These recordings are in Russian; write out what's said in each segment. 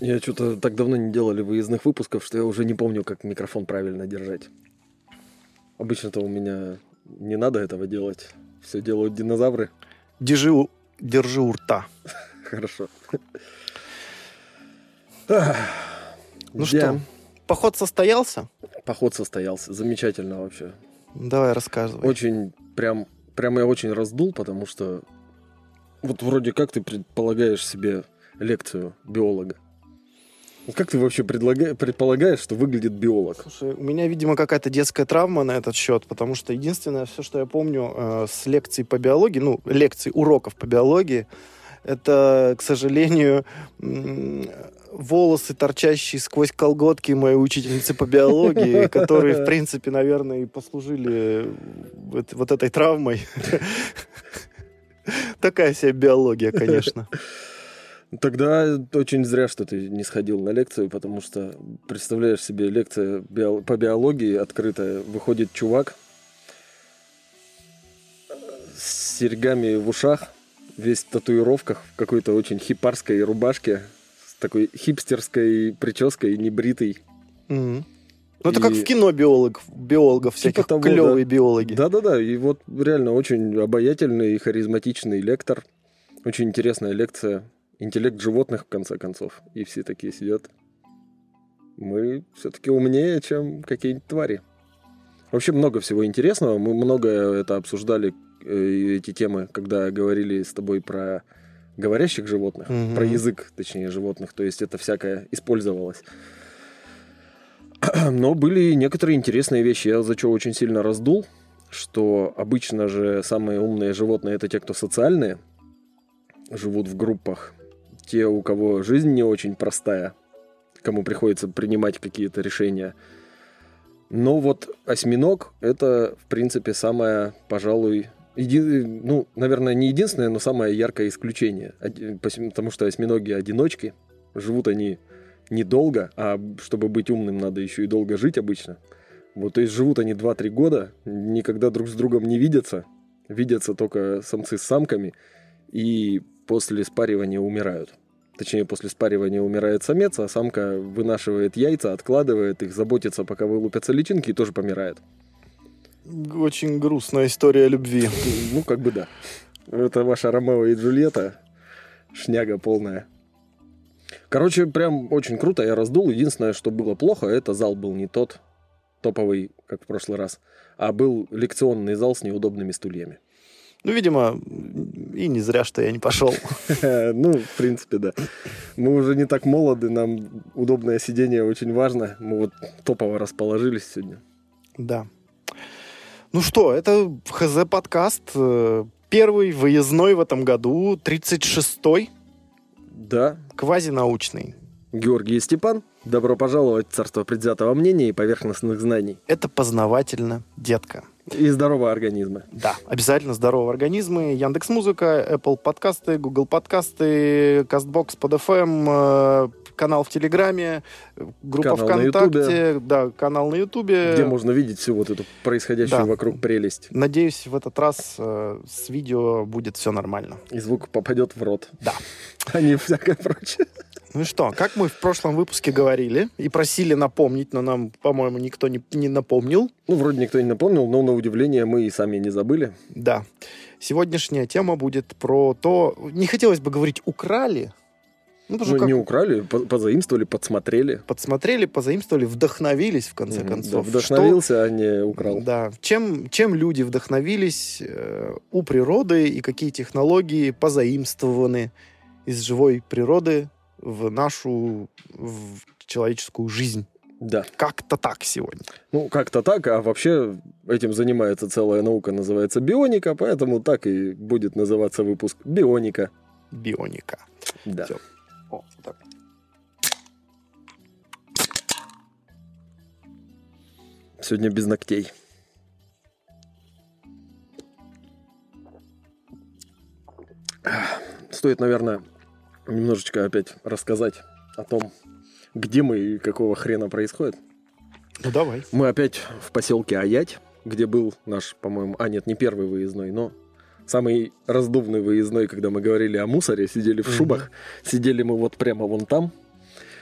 Я что-то так давно не делали выездных выпусков, что я уже не помню, как микрофон правильно держать. Обычно-то у меня не надо этого делать. Все делают динозавры. Держи, держи у рта. Хорошо. Ну что, поход состоялся? Поход состоялся. Замечательно вообще. Давай рассказывай. Очень прям, прям я очень раздул, потому что вот вроде как ты предполагаешь себе лекцию биолога. Вот как ты вообще предлага- предполагаешь, что выглядит биолог? Слушай, у меня, видимо, какая-то детская травма на этот счет, потому что единственное, все, что я помню э, с лекций по биологии, ну, лекций, уроков по биологии, это, к сожалению, волосы, торчащие сквозь колготки моей учительницы по биологии, которые, в принципе, наверное, и послужили вот этой травмой. Такая себе биология, конечно. Тогда очень зря, что ты не сходил на лекцию, потому что, представляешь себе, лекция био- по биологии открытая, выходит чувак с серьгами в ушах, весь в татуировках, в какой-то очень хипарской рубашке, с такой хипстерской прической, небритой. Мгм. Ну, это как И- в кино биолог, биологов, Типа всяких того, клевые биологи. Да-да-да, и вот реально очень обаятельный и харизматичный лектор. Очень интересная лекция. Интеллект животных, в конце концов. И все такие сидят. Мы все-таки умнее, чем какие-нибудь твари. Вообще много всего интересного. Мы много это обсуждали, э, эти темы, когда говорили с тобой про говорящих животных, Мгм. про язык, точнее, животных. То есть это всякое использовалось. Но были некоторые интересные вещи. Я за что очень сильно раздул, что обычно же самые умные животные это те, кто социальные, живут в группах. Те, у кого жизнь не очень простая, кому приходится принимать какие-то решения. Но вот осьминог это, в принципе, самое, пожалуй, еди- ну, наверное, не единственное, но самое яркое исключение. Потому что осьминоги одиночки, живут они недолго, а чтобы быть умным, надо еще и долго жить обычно. Вот, то есть живут они 2-3 года, никогда друг с другом не видятся, видятся только самцы с самками, и после спаривания умирают. Точнее, после спаривания умирает самец, а самка вынашивает яйца, откладывает их, заботится, пока вылупятся личинки, и тоже помирает. Очень грустная история любви. Ну, как бы да. Это ваша Ромео и Джульетта. Шняга полная. Короче, прям очень круто, я раздул. Единственное, что было плохо, это зал был не тот, топовый, как в прошлый раз, а был лекционный зал с неудобными стульями. Ну, видимо, и не зря, что я не пошел. Ну, в принципе, да. Мы уже не так молоды, нам удобное сидение очень важно. Мы вот топово расположились сегодня. Да. Ну что, это ХЗ подкаст. э, Первый выездной в этом году, 36-й, Да, квазинаучный. Георгий Степан, добро пожаловать в царство предвзятого мнения и поверхностных знаний. Это познавательно, детка. И здорового организма. Да, обязательно здоровые организмы. Яндекс Музыка, Apple подкасты, Google подкасты, Castbox, PodFM, э, канал в Телеграме, группа Канал на ВКонтакте, да, канал на Ютубе. Где можно видеть всю вот эту происходящую Да. вокруг прелесть. Надеюсь, в этот раз э, с видео будет все нормально. И звук попадет в рот. Да. А не всякое прочее. Ну что, как мы в прошлом выпуске говорили и просили напомнить, но нам, по-моему, никто не, не напомнил. Ну, вроде никто не напомнил, но на удивление мы и сами не забыли. Да. Сегодняшняя тема будет про то... Не хотелось бы говорить «украли». Ну, Ну, что не как украли, по- позаимствовали, подсмотрели. подсмотрели, позаимствовали, вдохновились, в конце Мгм, концов. да, вдохновился, а не Что- украл. Да. Чем, чем люди вдохновились э, у природы и какие технологии позаимствованы из живой природы в нашу в человеческую жизнь. Да. Как-то так сегодня. Ну, как-то так, а вообще этим занимается целая наука, называется бионика, поэтому так и будет называться выпуск «Бионика». Бионика. Да. Всё. О, вот так. Сегодня без ногтей. Стоит, наверное, немножечко опять рассказать о том, где мы и какого хрена происходит. Ну, давай. Мы опять в поселке Аять, где был наш, по-моему, а нет, не первый выездной, но самый раздувный выездной, когда мы говорили о мусоре, сидели в Мгм. шубах, сидели мы вот прямо вон там.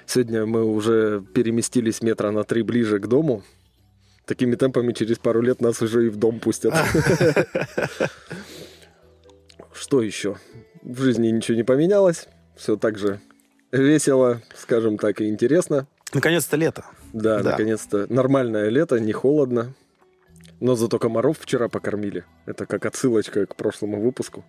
Сегодня мы уже переместились метра на три ближе к дому. Такими темпами через пару лет нас уже и в дом пустят. Что еще? В жизни ничего не поменялось. Все так же весело, скажем так, и интересно. Наконец-то лето. Да, Да. наконец-то нормальное лето, не холодно. Но зато комаров вчера покормили. Это как отсылочка к прошлому выпуску.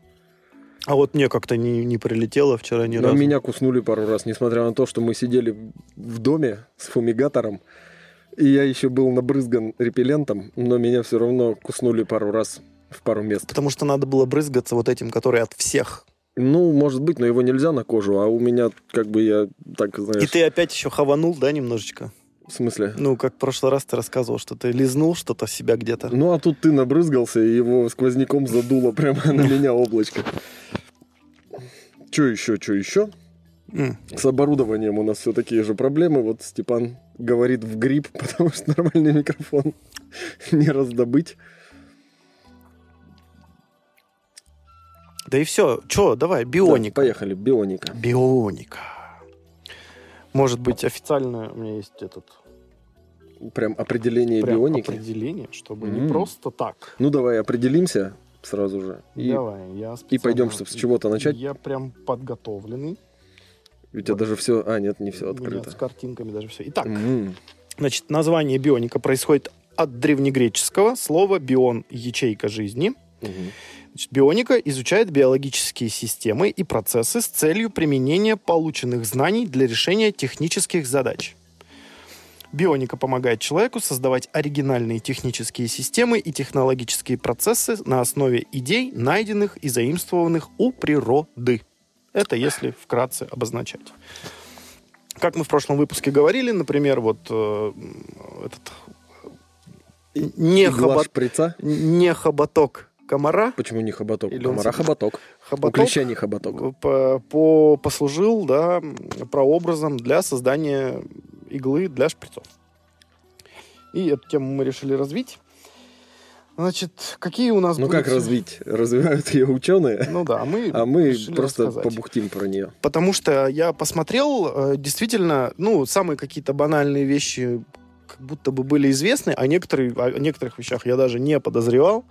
А вот мне как-то не, не прилетело вчера ни Но разу. меня куснули пару раз, несмотря на то, что мы сидели в доме с фумигатором. И я еще был набрызган репеллентом, но меня все равно куснули пару раз в пару мест. Потому что надо было брызгаться вот этим, который от всех. Ну, может быть, но его нельзя на кожу, а у меня как бы я так, знаешь... И ты опять еще хаванул, да, немножечко? В смысле? Ну, как в прошлый раз ты рассказывал, что ты лизнул что-то себя где-то. Ну, а тут ты набрызгался, и его сквозняком задуло прямо на меня облачко. Че еще, что еще? С оборудованием у нас все такие же проблемы. Вот Степан говорит в грипп, потому что нормальный микрофон не раздобыть. Да и все. Че, давай, Да, бионика. поехали, бионика. Бионика. Может быть, официально у меня есть этот Прям определение прям бионики. определение, чтобы М. не просто так. Ну, давай определимся сразу же. И Давай, я и пойдем, чтобы с чего-то начать. Я прям подготовленный. у тебя даже все... А, нет, не все открыто. с картинками даже все. Итак, М, значит, название бионика происходит от древнегреческого слова бион – ячейка жизни. мгм. Значит, бионика изучает биологические системы и процессы с целью применения полученных знаний для решения технических задач. Бионика помогает человеку создавать оригинальные технические системы и технологические процессы на основе идей, найденных и заимствованных у природы. Это если вкратце обозначать. Как мы в прошлом выпуске говорили, например, вот э, этот э, не, хобот- не хоботок комара, Почему не хоботок? Или он Комара себе- хоботок. У хоботок клеща не хоботок. по, по- послужил да, прообразом для создания иглы для шприцов. И эту тему мы решили развить. Значит, какие у нас Ну будут- как развить? Развивают ее ученые, Ну да, а мы, а мы просто рассказать. побухтим про нее. Потому что я посмотрел, э, действительно, ну, самые какие-то банальные вещи как будто бы были известны, а некоторые, о некоторых вещах я даже не подозревал.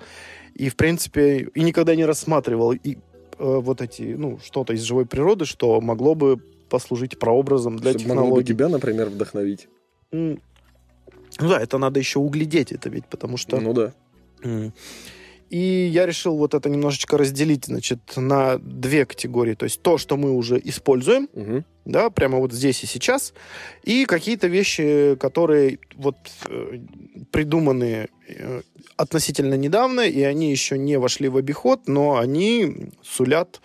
И, в принципе, и никогда не рассматривал и, э, вот эти, ну, что-то из живой природы, что могло бы послужить прообразом для Чтобы могло бы технологий. тебя, например, вдохновить. Ну да, это надо еще углядеть, это ведь, потому что... Ну да. И я решил вот это немножечко разделить, значит, на две категории. То есть то, что мы уже используем, Мгм. да, прямо вот здесь и сейчас, и какие-то вещи, которые вот э, придуманы э, относительно недавно, и они еще не вошли в обиход, но они сулят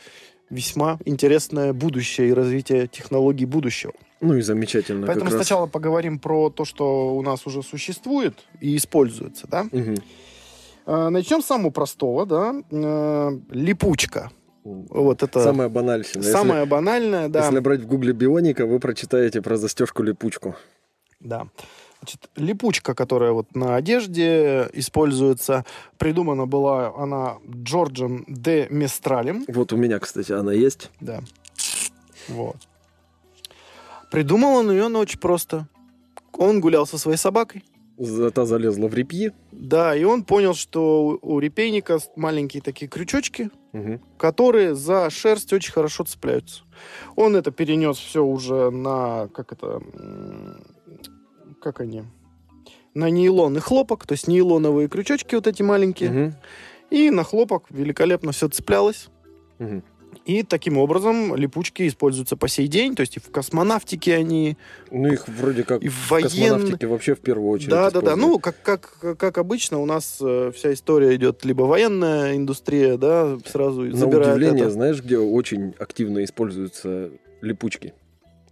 весьма интересное будущее и развитие технологий будущего. Ну и замечательно. Поэтому как раз. сначала поговорим про то, что у нас уже существует и используется, да. Мгм. А, Начнем с самого простого, да. Э, Липучка. Вот это Самая банальщина. Если- самое банальное, да. Если набрать в гугле бионика, вы прочитаете про застежку-липучку. Да. Значит, липучка, которая вот на одежде используется, придумана была она Джорджем де Местралем. Вот у меня, кстати, она есть. Да. Вот. Придумал он ее, очень просто. Он гулял со своей собакой. Та залезла в репьи. Да, и он понял, что у репейника маленькие такие крючочки, Мгм. которые за шерсть очень хорошо цепляются. Он это перенес все уже на, как это, как они, на нейлонный хлопок, то есть нейлоновые крючочки вот эти маленькие, Мгм. и на хлопок великолепно все цеплялось. Мгм. И таким образом липучки используются по сей день, то есть и в космонавтике они, Ну их вроде как и в в военной... космонавтике вообще в первую очередь Да, да, да. Ну, как, как, как обычно, у нас э, вся история идет либо военная индустрия, да, сразу На забирает удивление, это. знаешь, где очень активно используются липучки?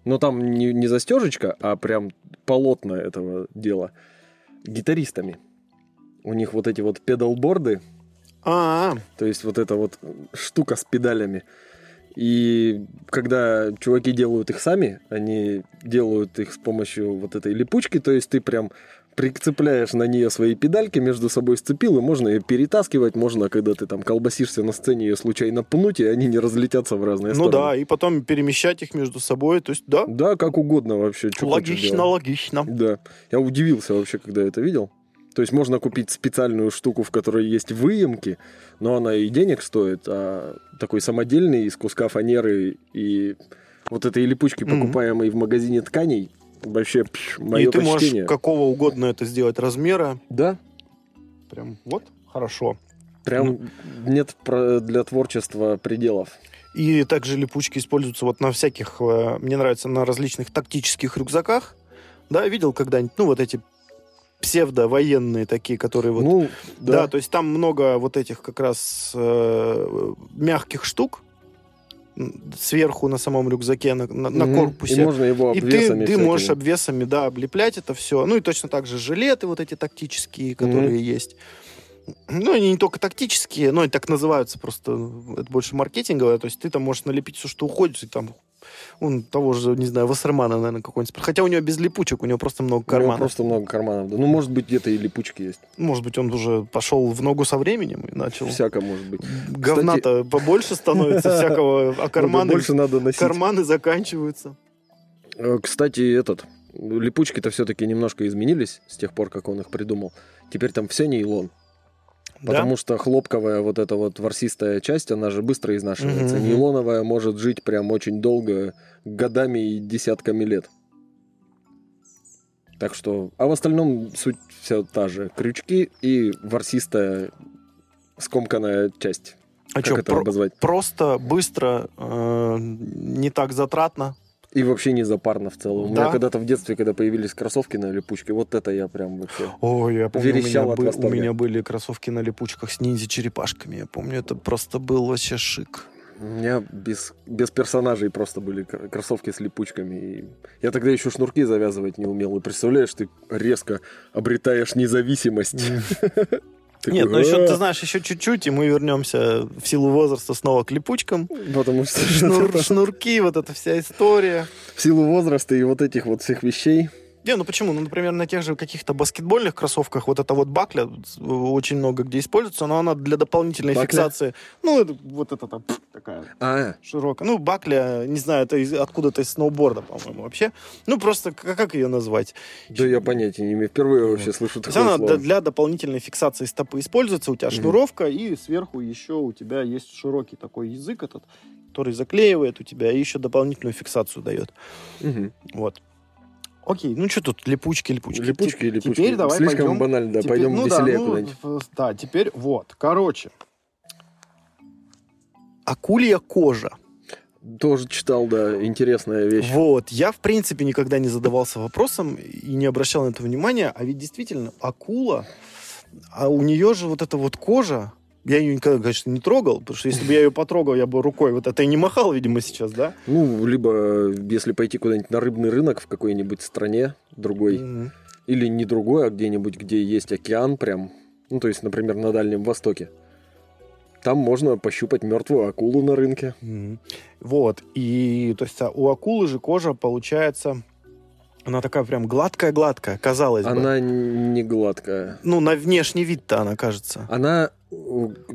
Но там не, не застежечка, а прям полотна этого дела. Гитаристами. У них вот эти вот педалборды, А, то есть вот эта вот штука с педалями. И когда чуваки делают их сами, они делают их с помощью вот этой липучки, то есть ты прям прицепляешь на нее свои педальки, между собой сцепил, и можно ее перетаскивать, можно, когда ты там колбасишься на сцене, ее случайно пнуть, и они не разлетятся в разные Ну стороны. да, и потом перемещать их между собой. То есть, да, Да, как угодно вообще. логично, логично. Да. Я удивился вообще, когда это видел. То есть можно купить специальную штуку, в которой есть выемки, но она и денег стоит, а такой самодельный из куска фанеры и вот этой липучки, покупаемой в магазине тканей, вообще пш, мое и ты почтение. можешь какого угодно это сделать размера. Да, Прям вот, хорошо. прям Ну. нет для творчества пределов. И также липучки используются вот на всяких, э, мне нравится, на различных тактических рюкзаках. Да, видел когда-нибудь, ну, вот эти псевдо-военные такие, которые вот... ну, да. да. то есть там много вот этих как раз э, мягких штук сверху на самом рюкзаке, на, на- на Мгм. корпусе. И можно его И ты, обвесами ты можешь обвесами, да, облеплять это все. Ну и точно так же жилеты вот эти тактические, которые есть. Ну, они не только тактические, но и так называются просто. Это больше маркетинговое. То есть ты там можешь налепить все, что уходит, и там он того же, не знаю, Вассермана, наверное, какой-нибудь. Хотя у него без липучек, у него просто много У него карманов. просто много карманов. да. Ну, может быть, где-то и липучки есть. Может быть, он уже пошел в ногу со временем и начал. Всяко может быть. Говна-то побольше становится всякого, а карманы, Больше надо носить. карманы заканчиваются. Э, Кстати, этот, липучки-то все-таки немножко изменились с тех пор, как он их придумал. Теперь там все нейлон. Да? Потому что хлопковая вот эта вот ворсистая часть, она же быстро изнашивается. Мгм. Нейлоновая может жить прям очень долго, годами и десятками лет. Так что... А в остальном суть вся та же. Крючки и ворсистая скомканная часть. А как чё, это про- обозвать? просто, быстро, э, не так затратно. И вообще не запарно в целом. У Да. меня когда-то в детстве, когда появились кроссовки на липучке, вот это я прям вообще... Ой, я помню, у меня, Верещал от бы- у меня были кроссовки на липучках с ниндзя-черепашками. Я помню, это просто был вообще шик. У меня без, без персонажей просто были кр- кроссовки с липучками. И я тогда еще шнурки завязывать не умел. И представляешь, ты резко обретаешь независимость. Такой, Нет, ну еще, «А». ты знаешь, еще чуть-чуть, и мы вернемся в силу возраста снова к липучкам. Потому что Шнур- шнурки, вот эта вся история. в силу возраста и вот этих вот всех вещей. Не, ну почему? Ну, например, на тех же каких-то баскетбольных кроссовках вот эта вот бакля э, очень много где используется, но она для дополнительной Бакля? фиксации. Ну, это, вот это там такая А, широкая. Ну, бакля, не знаю, это из- откуда-то из сноуборда, по-моему, вообще. Ну, просто к- как ее назвать? да я понятия не имею. Впервые вообще слышу такое она слово. для, для дополнительной фиксации стопы используется, у тебя шнуровка, и сверху еще у тебя есть широкий такой язык этот, который заклеивает у тебя и еще дополнительную фиксацию дает. Мгм. Вот. Окей, ну что тут, липучки, липучки. Липучки и Те- липучки. Теперь давай Слишком пойдем банально, да. Теперь- Пойдем ну да, веселее ну, куда-нибудь. Да, теперь вот. Короче. Акулья кожа. Тоже читал, да, интересная вещь. Вот. Я, в принципе, никогда не задавался вопросом и не обращал на это внимания. А ведь действительно, акула, а у нее же вот эта вот кожа, я ее никогда, конечно, не трогал, потому что если бы я ее потрогал, я бы рукой вот это и не махал, видимо, сейчас, да? Ну, либо если пойти куда-нибудь на рыбный рынок в какой-нибудь стране другой, Мгм. или не другой, а где-нибудь, где есть океан прям, ну, то есть, например, на Дальнем Востоке, там можно пощупать мертвую акулу на рынке. Мгм. Вот. И, то есть, а у акулы же кожа получается, она такая прям гладкая-гладкая, казалось бы. Она не гладкая. Ну, на внешний вид-то она кажется. Она, э,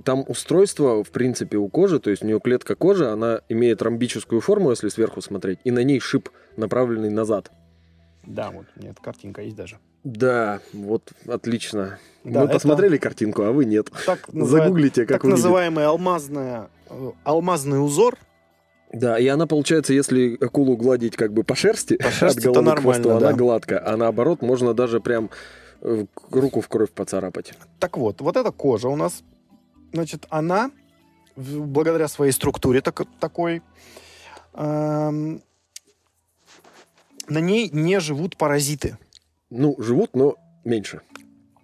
там устройство, в принципе, у кожи, то есть у нее клетка кожи, она имеет ромбическую форму, если сверху смотреть, и на ней шип, направленный назад. Да, вот, нет, картинка есть даже. Да, вот, отлично. Да, Мы это посмотрели картинку, а вы нет. Так, Загуглите, как так выглядит. называемый алмазная, э, алмазный узор. Да, и она получается, если акулу гладить как бы по шерсти, По шерсти, от головы к хвосту, да. она гладкая. А наоборот, можно даже прям руку в кровь поцарапать. Так вот, вот эта кожа у нас, значит, она благодаря своей структуре так- такой, эм, на ней не живут паразиты. Ну, живут, но меньше.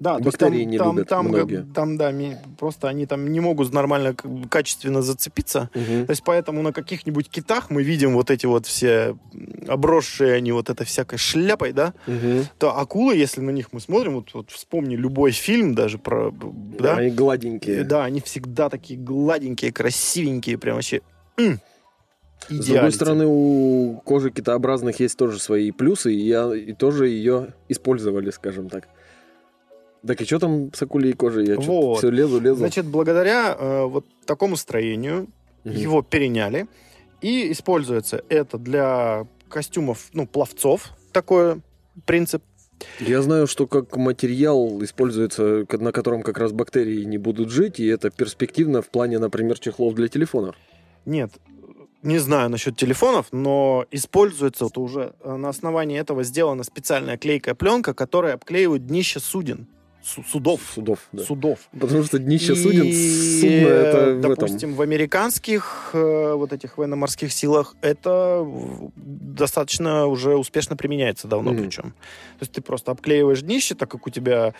Да, то есть Бактерии не там, любят там, многие. там, да, просто они там не могут нормально, качественно зацепиться. Мгм. То есть поэтому на каких-нибудь китах мы видим вот эти вот все обросшие они вот этой всякой шляпой, да? Мгм. То акулы, если на них мы смотрим, вот, вот вспомни любой фильм даже про, да? Они гладенькие. Да, они всегда такие гладенькие, красивенькие, прям вообще м, С другой стороны, у кожи китообразных есть тоже свои плюсы, и, я- и тоже ее использовали, скажем так. Так и что там с акулей кожей? Я Вот. все лезу, лезу. Значит, благодаря э, вот такому строению Мгм. его переняли, и используется это для костюмов, ну, пловцов, такой принцип. Я знаю, что как материал используется, на котором как раз бактерии не будут жить, и это перспективно в плане, например, чехлов для телефонов. Нет, не знаю насчет телефонов, но используется вот уже э, на основании этого сделана специальная клейкая пленка, которая обклеивает днище суден, су- судов, Судов, да. судов. Потому что днище И, суден, судно это в этом. допустим, в американских э, вот этих военно-морских силах это достаточно уже успешно применяется давно Мгм. причем. То есть ты просто обклеиваешь днище, так как у тебя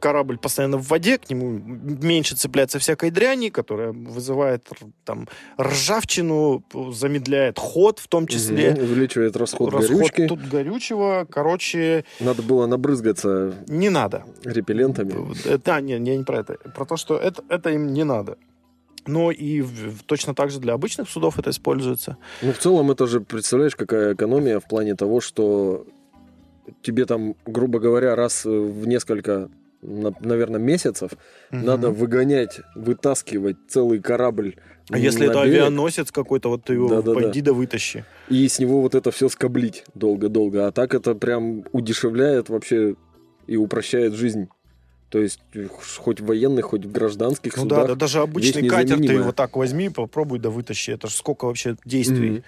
корабль постоянно в воде, к нему меньше цепляется всякой дряни, которая вызывает там ржавчину, замедляет ход в том числе. Мгм, увеличивает расход, Расход горючки. тут горючего, короче, Надо было набрызгаться не надо. Репеллентами. Э, Да, не, я не про это. Про то, что это, это им не надо. Но и в- точно так же для обычных судов это используется. Ну, в целом, это же, представляешь, какая экономия в плане того, что тебе там, грубо говоря, раз в несколько, наверное, месяцев надо Мгм. выгонять, вытаскивать целый корабль А если это берег, авианосец какой-то, вот ты его Да-да-да. пойди да вытащи. и с него вот это все скоблить долго-долго. А так это прям удешевляет вообще и упрощает жизнь. То есть хоть в военных, хоть в гражданских Ну судах. да, да, даже обычный катер ты его так возьми, попробуй да вытащи. Это же сколько вообще действий. Мгм.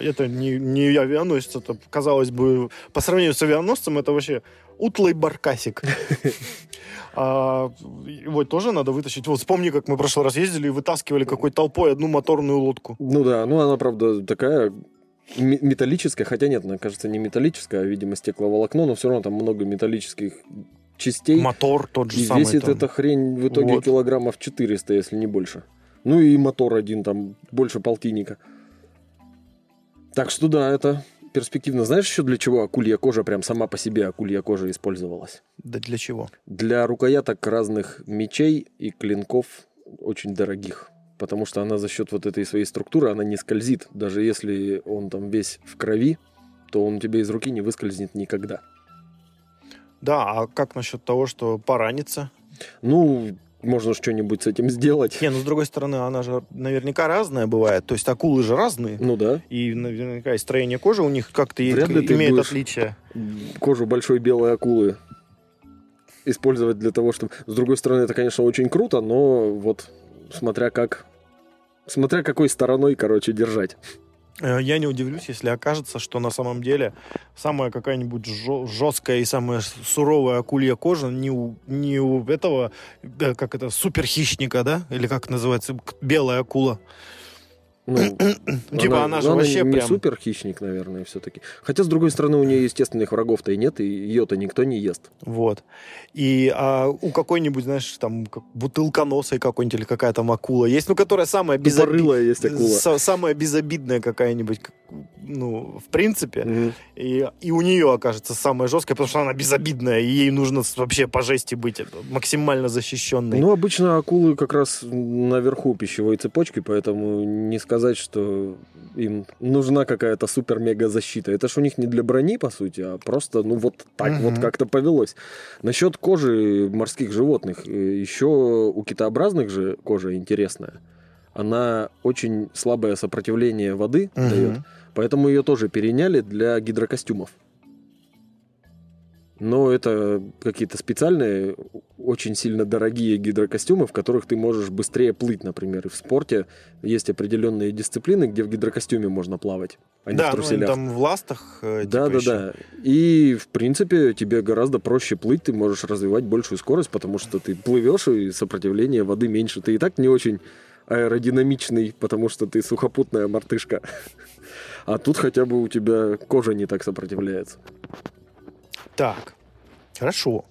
Это не, не авианосец, это, казалось бы, по сравнению с авианосцем, это вообще утлый баркасик. А, его тоже надо вытащить. Вот вспомни, как мы в прошлый раз ездили и вытаскивали какой толпой одну моторную лодку. Ну да, ну она, правда, такая ме- металлическая, хотя нет, она, кажется, не металлическая, а, видимо, стекловолокно, но все равно там много металлических частей. Мотор тот же и самый. весит там. эта хрень в итоге Вот. килограммов 400, если не больше. Ну и мотор один там больше полтинника. Так что да, это перспективно. Знаешь еще для чего акулья кожа, прям сама по себе акулья кожа использовалась? Да для чего? Для рукояток разных мечей и клинков очень дорогих. Потому что она за счет вот этой своей структуры, она не скользит. Даже если он там весь в крови, то он у тебя из руки не выскользнет никогда. Да, а как насчет того, что пораниться? Ну, можно что-нибудь с этим сделать. Не, ну с другой стороны, она же наверняка разная бывает. То есть акулы же разные. Ну да. И наверняка и строение кожи у них как-то Вряд ли ты имеет отличия. кожу большой белой акулы использовать для того, чтобы... С другой стороны, это, конечно, очень круто, но вот смотря как... Смотря какой стороной, короче, держать. Э, Я не удивлюсь, если окажется, что на самом деле самая какая-нибудь жесткая и самая суровая акулья кожа не у, не у этого, э, как это, суперхищника, да? Или как называется, белая акула. Ну, Типа она же ну, вообще не прям... супер хищник, наверное, все-таки. Хотя, с другой стороны, у нее естественных врагов-то и нет, и ее-то никто не ест. Вот. И а, у какой-нибудь, знаешь, там, бутылконосой какой-нибудь или какая там акула есть, ну, которая самая безобидная. Есть акула. Са- самая безобидная какая-нибудь, как- ну, в принципе. Мгм. И, и у нее окажется самая жесткая, потому что она безобидная, и ей нужно вообще по жести быть максимально защищенной. Ну, обычно акулы как раз наверху пищевой цепочки, поэтому не сказать, что им нужна какая-то супер-мега защита. Это ж у них не для брони, по сути, а просто, ну, вот так Мгм. вот как-то повелось. Насчет кожи морских животных, э, еще у китообразных же кожа интересная. Она очень слабое сопротивление воды Мгм. дает, поэтому ее тоже переняли для гидрокостюмов. Но это какие-то специальные, очень сильно дорогие гидрокостюмы, в которых ты можешь быстрее плыть, например. И в спорте есть определенные дисциплины, где в гидрокостюме можно плавать, а не да, в ну, труселях. там в ластах. э, Да, типа, да, еще. да. И, в принципе, тебе гораздо проще плыть, ты можешь развивать большую скорость, потому что ты плывешь, и сопротивление воды меньше. Ты и так не очень аэродинамичный, потому что ты сухопутная мартышка. А тут хотя бы у тебя кожа не так сопротивляется. Так, хорошо.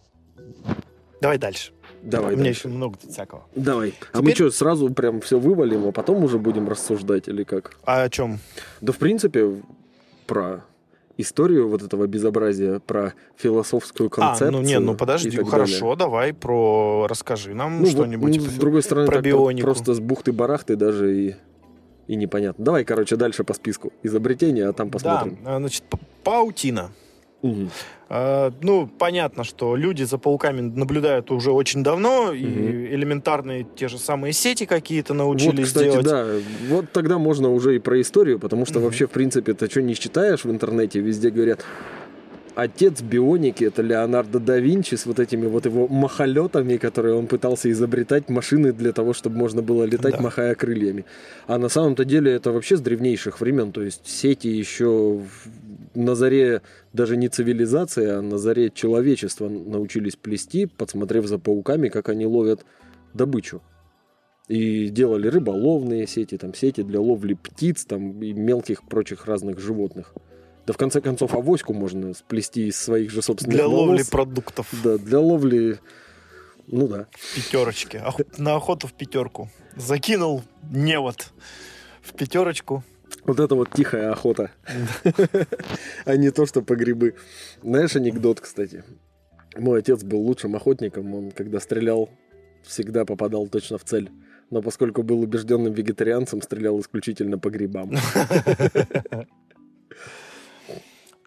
Давай дальше. Давай У меня дальше. еще много всякого. Давай. А мы Теперь- что, сразу прям все вывалим, а потом уже будем рассуждать или как? А о чем? Да, в принципе, про историю вот этого безобразия, про философскую А, концепцию. ну не, ну подожди, так далее. хорошо, давай про расскажи нам Ну, что-нибудь. ну, с другой стороны, про бионику. просто с бухты-барахты даже и, и непонятно. Давай, короче, дальше по списку изобретения, а там посмотрим. Да, а, значит, паутина. А, Ну, понятно, что люди за пауками наблюдают уже очень давно, и Мгм. элементарные те же самые сети какие-то Вот, научились кстати, делать. да, вот тогда можно уже и про историю, потому что Мгм. вообще, в принципе, ты что не читаешь в интернете, везде говорят, отец бионики это Леонардо да Винчи с вот этими вот его махолетами, которые он пытался изобретать машины для того, чтобы можно было летать, Да. махая крыльями. А на самом-то деле это вообще с древнейших времен, то есть сети еще на заре даже не цивилизации, а на заре человечества научились плести, подсмотрев за пауками, как они ловят добычу. И делали рыболовные сети, там сети для ловли птиц там, и мелких прочих разных животных. Да в конце концов авоську можно сплести из своих же собственных Для ловли волос. продуктов Да, для ловли... Ну да. Ох- На охоту в пятерку. Закинул невод в пятерочку. Вот это вот тихая охота. А не то, что по грибы. Знаешь анекдот, кстати? Мой отец был лучшим охотником. Он, когда стрелял, всегда попадал точно в цель. Но поскольку был убежденным вегетарианцем, стрелял исключительно по грибам.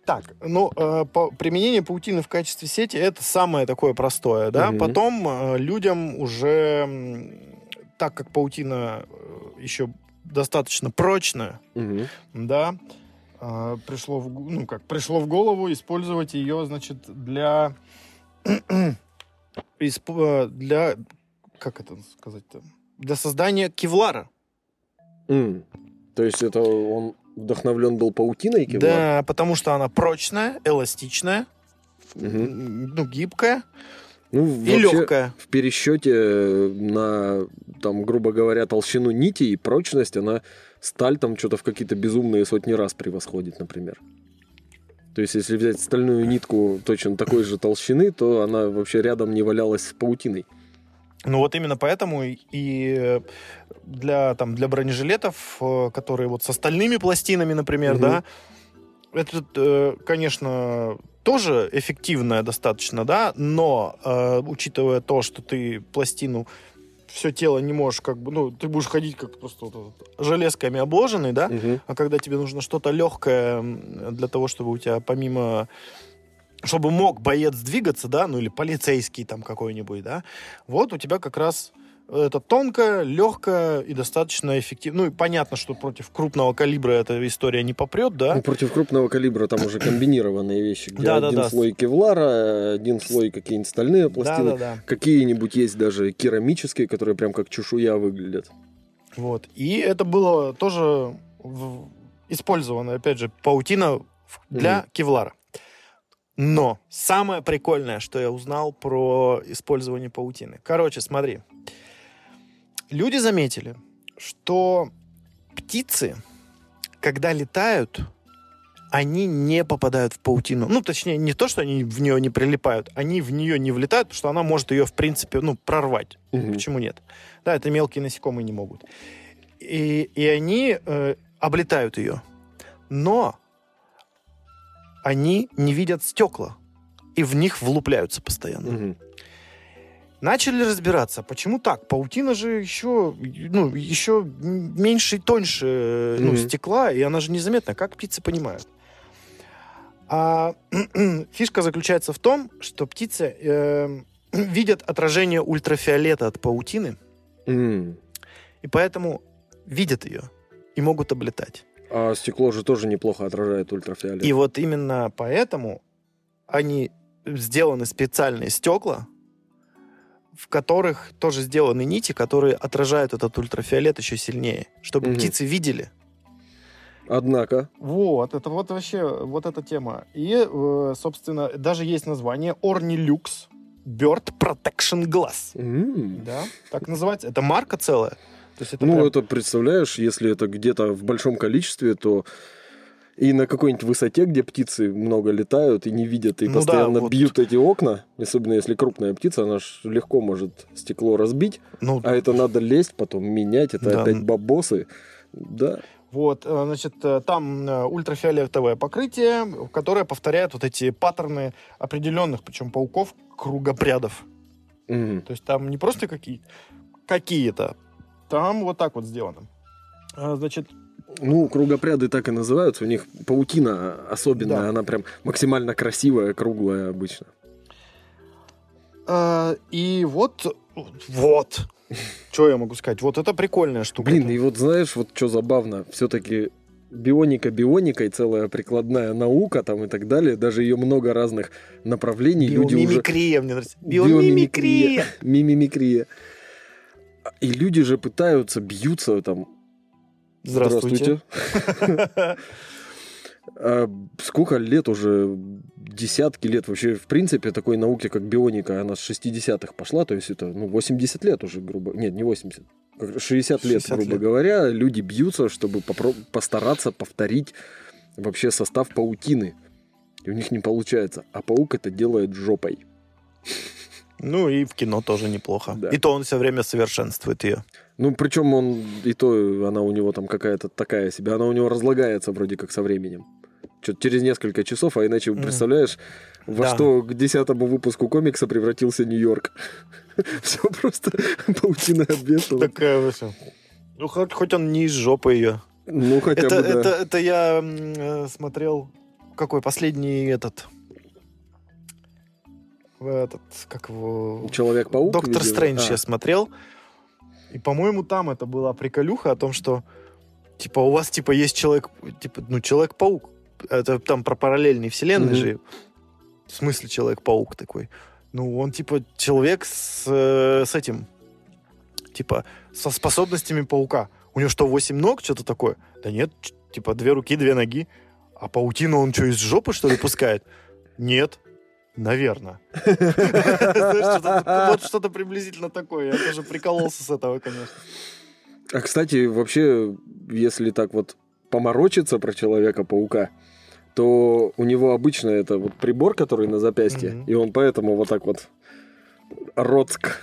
Так, ну, э, по- применение паутины в качестве сети это самое такое простое, да. Мгм. Потом э, людям уже, так как паутина э, еще достаточно прочная, Мгм. да, э, пришло в, ну, как, пришло в голову использовать ее, значит, для, исп- э, для, как это сказать-то, для создания кевлара. М. То есть это он вдохновлен был паутиной кевлар? Да, потому что она прочная, эластичная, Мгм. м, ну, гибкая Ну, и вообще, легкая. в пересчете на, там, грубо говоря, толщину нити и прочность, она сталь там что-то в какие-то безумные сотни раз превосходит, например. То есть, если взять стальную нитку точно такой же толщины, то она вообще рядом не валялась с паутиной. Ну вот именно поэтому и- и для, там, для бронежилетов, э, которые вот с остальными пластинами, например, Мгм. да, это, э, конечно, тоже эффективное достаточно, да, но э, учитывая то, что ты пластину все тело не можешь как бы, ну, ты будешь ходить как просто вот железками обложенный, да, Мгм. а когда тебе нужно что-то легкое для того, чтобы у тебя помимо чтобы мог боец двигаться, да, ну или полицейский там какой-нибудь, да, вот у тебя как раз это тонкое, легкое и достаточно эффективно. Ну и понятно, что против крупного калибра эта история не попрет, да. Ну, против крупного калибра там уже комбинированные вещи, где Да, да, один да. слой кевлара, один слой какие-нибудь стальные пластины. Да, да, да. Какие-нибудь есть даже керамические, которые прям как чешуя выглядят. Вот. И это было тоже в- использовано, опять же, паутина для Мгм. кевлара. Но самое прикольное, что я узнал про использование паутины. Короче, смотри. Люди заметили, что птицы, когда летают, они не попадают в паутину. Ну, точнее, не то, что они в нее не прилипают, они в нее не влетают, потому что она может ее, в принципе, ну, прорвать. Мгм. Почему нет? Да, это мелкие насекомые не могут. И, и они э, облетают ее. Но они не видят стекла. И в них влупляются постоянно. Мгм. Начали разбираться, почему так? Паутина же еще, ну, еще меньше и тоньше ну, Мгм. стекла, и она же незаметна. Как птицы понимают? А фишка заключается в том, что птицы э, видят отражение ультрафиолета от паутины, М. и поэтому видят ее и могут облетать. А стекло же тоже неплохо отражает ультрафиолет. И вот именно поэтому они сделаны специальные стекла, в которых тоже сделаны нити, которые отражают этот ультрафиолет еще сильнее, чтобы Мгм. птицы видели. Однако, Вот, это вот вообще вот эта тема. И, э, собственно, даже есть название Ornilux Bird Protection Glass. м, Да, так называется. Это марка целая. То есть это ну прям- это представляешь, если это где-то в большом количестве, то и на какой-нибудь высоте, где птицы много летают и не видят, и Ну да, постоянно вот. бьют эти окна, особенно если крупная птица, она ж легко может стекло разбить, ну, а это надо лезть, потом менять, это Да. опять бабосы. Да. Вот, э, значит, э, там э, ультрафиолетовое покрытие, которое повторяет вот эти паттерны определенных, причем пауков, кругопрядов. Мгм. То есть там не просто какие, какие-то, там вот так вот сделано. А, Значит, Ну, кругопряды так и называются. У них паутина особенная, Да. она прям максимально красивая, круглая обычно. А, и вот, вот, что я могу сказать? Вот это прикольная штука. Блин, и вот знаешь, вот что забавно, все-таки бионика бионикой, целая прикладная наука там и так далее, даже ее много разных направлений. Уже... Биомимикрия, мне нравится. Биомимикрия. Мимимикрия. И люди же пытаются, бьются там. Здравствуйте. А сколько лет уже? Десятки лет. Вообще, в принципе, такой науки, как бионика, она с 60-х пошла. То есть это, ну, 80 лет уже, грубо... Нет, не 80. Как 60 лет, 60 грубо лет. говоря. Люди бьются, чтобы попро- постараться повторить вообще состав паутины. И у них не получается. А паук это делает жопой. Ну и в кино тоже неплохо. Да. И то он все время совершенствует ее. Ну, причем он, и то она у него там какая-то такая себе, она у него разлагается вроде как со временем. Что-то через несколько часов, а иначе, Мгм. представляешь, во Да. что к десятому выпуску комикса превратился Нью-Йорк. Все просто паутина обвешала. Такая вообще. Ну, хоть, хоть он не из жопы ее. Ну, хотя Это, бы, да. это, это я э, смотрел какой последний этот. Этот, как его... Человек-паук, Доктор видимо. Стрэндж А. я смотрел. И, по-моему, там это была приколюха о том, что типа у вас типа есть человек, типа, ну, Человек-паук. Это там про параллельные вселенные Мгм. же. В смысле Человек-паук такой? Ну, он типа человек с, э, с этим, типа, со способностями паука. У него что, 8 ног, что-то такое? Да нет, типа, две руки, две ноги. А паутину он что, из жопы, что ли, пускает? Нет. Наверное. Вот что-то приблизительно такое. Я тоже прикололся с этого, конечно. А, кстати, вообще, если так вот поморочиться про Человека-паука, то у него обычно это вот прибор, который на запястье, и он поэтому вот так вот роцк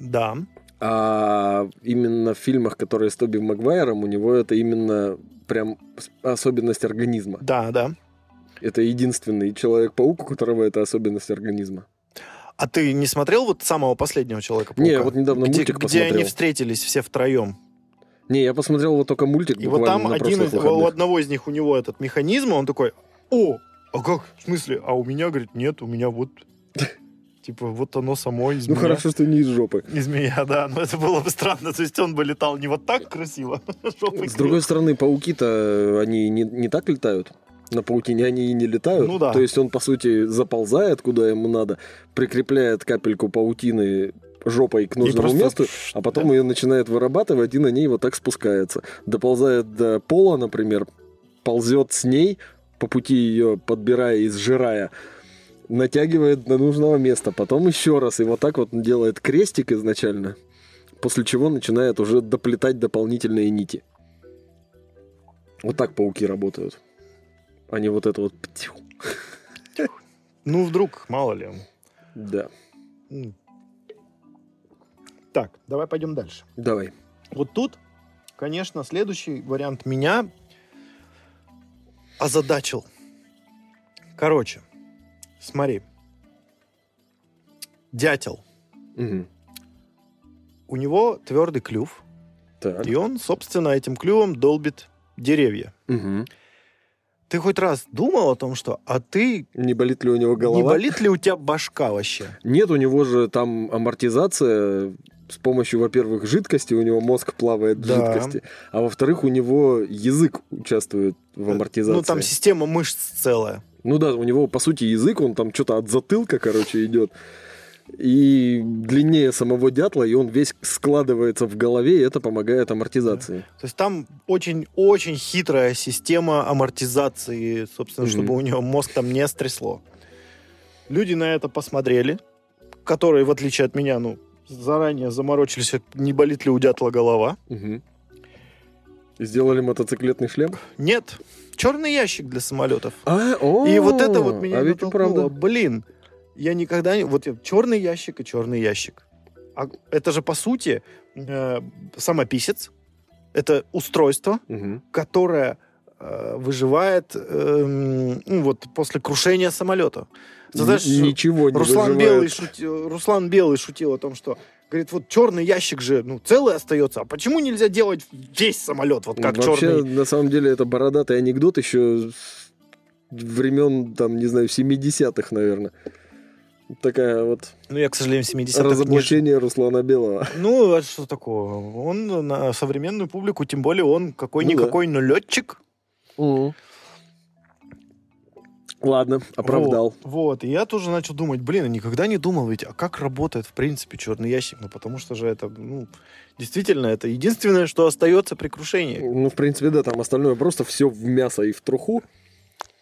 Да. А именно в фильмах, которые с Тоби Магуайром, у него это именно прям особенность организма. Да, да. Это единственный Человек-паук, у которого это особенность организма. А ты не смотрел вот самого последнего Человека-паука? Не, вот недавно где, мультик где они посмотрел. встретились все втроем. Не, я посмотрел вот только мультик И вот там один из, у одного из них у него этот механизм, он такой, о, а как, в смысле, а у меня, говорит, нет, у меня вот, типа, вот оно само из Ну меня. хорошо, что не из жопы. Из меня, да, но это было бы странно, то есть он бы летал не вот так красиво, С другой стороны, пауки-то, они не, не так летают. На паутине они и не летают. Ну да. То есть он, по сути, заползает куда ему надо, прикрепляет капельку паутины жопой к нужному просто месту, а потом ее начинает вырабатывать и на ней вот так спускается. Доползает до пола, например, ползет с ней, по пути ее подбирая и сжирая, натягивает до нужного места, потом еще раз, и вот так вот делает крестик изначально, после чего начинает уже доплетать дополнительные нити. Вот так пауки работают. Они вот это вот... Ну, вдруг, мало ли. Да. Так, давай пойдем дальше. Давай. Вот тут, конечно, следующий вариант меня озадачил. Короче, смотри. Дятел. Мгм. У него твердый клюв, Так. и он, собственно, этим клювом долбит деревья. Мгм. Ты хоть раз думал о том, что а ты Не болит ли у него голова? не болит ли у тебя башка вообще? Нет, у него же там амортизация с помощью, во-первых, жидкости, у него мозг плавает в Да. жидкости, а во-вторых, у него язык участвует в амортизации. Ну, там система мышц целая. Ну да, у него, по сути, язык, он там что-то от затылка, короче, идет. И длиннее самого дятла, и он весь складывается в голове, и это помогает амортизации. То есть там очень-очень хитрая система амортизации, собственно, Мгм. чтобы у него мозг там не стрясло. Люди на это посмотрели, которые, в отличие от меня, ну, заранее заморочились, не болит ли у дятла голова. Мгм. Сделали мотоциклетный шлем? Нет, черный ящик для самолетов. А, о, И вот это вот меня А ведь и правда. Блин, я никогда не... Вот черный ящик и черный ящик. А это же, по сути, э, самописец. Это устройство, Мгм. которое э, выживает эм, ну, вот после крушения самолета. Ты знаешь, Ничего не Руслан выживает. Белый, шути- Руслан Белый шутил о том, что Говорит, вот черный ящик же, ну, целый остается, а почему нельзя делать весь самолет, вот как Вообще, черный? на самом деле, это бородатый анекдот еще времен, там, не знаю, 70-х, наверное. Такая вот Ну, я, к сожалению, 70-х не разоблачение Руслана Белого. Ну, а что такого? Он на современную публику, тем более он какой-никакой, но летчик. Ладно, оправдал. Вот, вот. И я тоже начал думать, блин, я никогда не думал ведь, а как работает, в принципе, черный ящик? Ну, потому что же это, ну, действительно, это единственное, что остается при крушении. Ну, в принципе, да, там остальное просто все в мясо и в труху.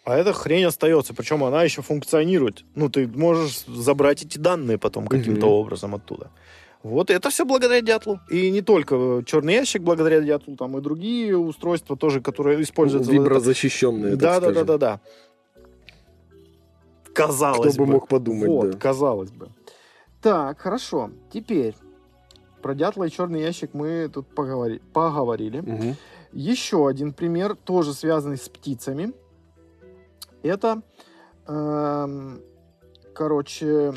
А эта хрень остается, причем она еще функционирует. Ну, ты можешь забрать эти данные потом каким-то Мгм. образом оттуда. Вот это все благодаря дятлу. И не только черный ящик благодаря дятлу, там и другие устройства тоже, которые используются. Виброзащищенные, Да, да, да, да, да. Казалось Кто бы мог подумать, Вот, да. казалось бы. Так, хорошо. Теперь про дятла и черный ящик мы тут поговори- поговорили. Мгм. Еще один пример, тоже связанный с птицами. Это, эм, короче,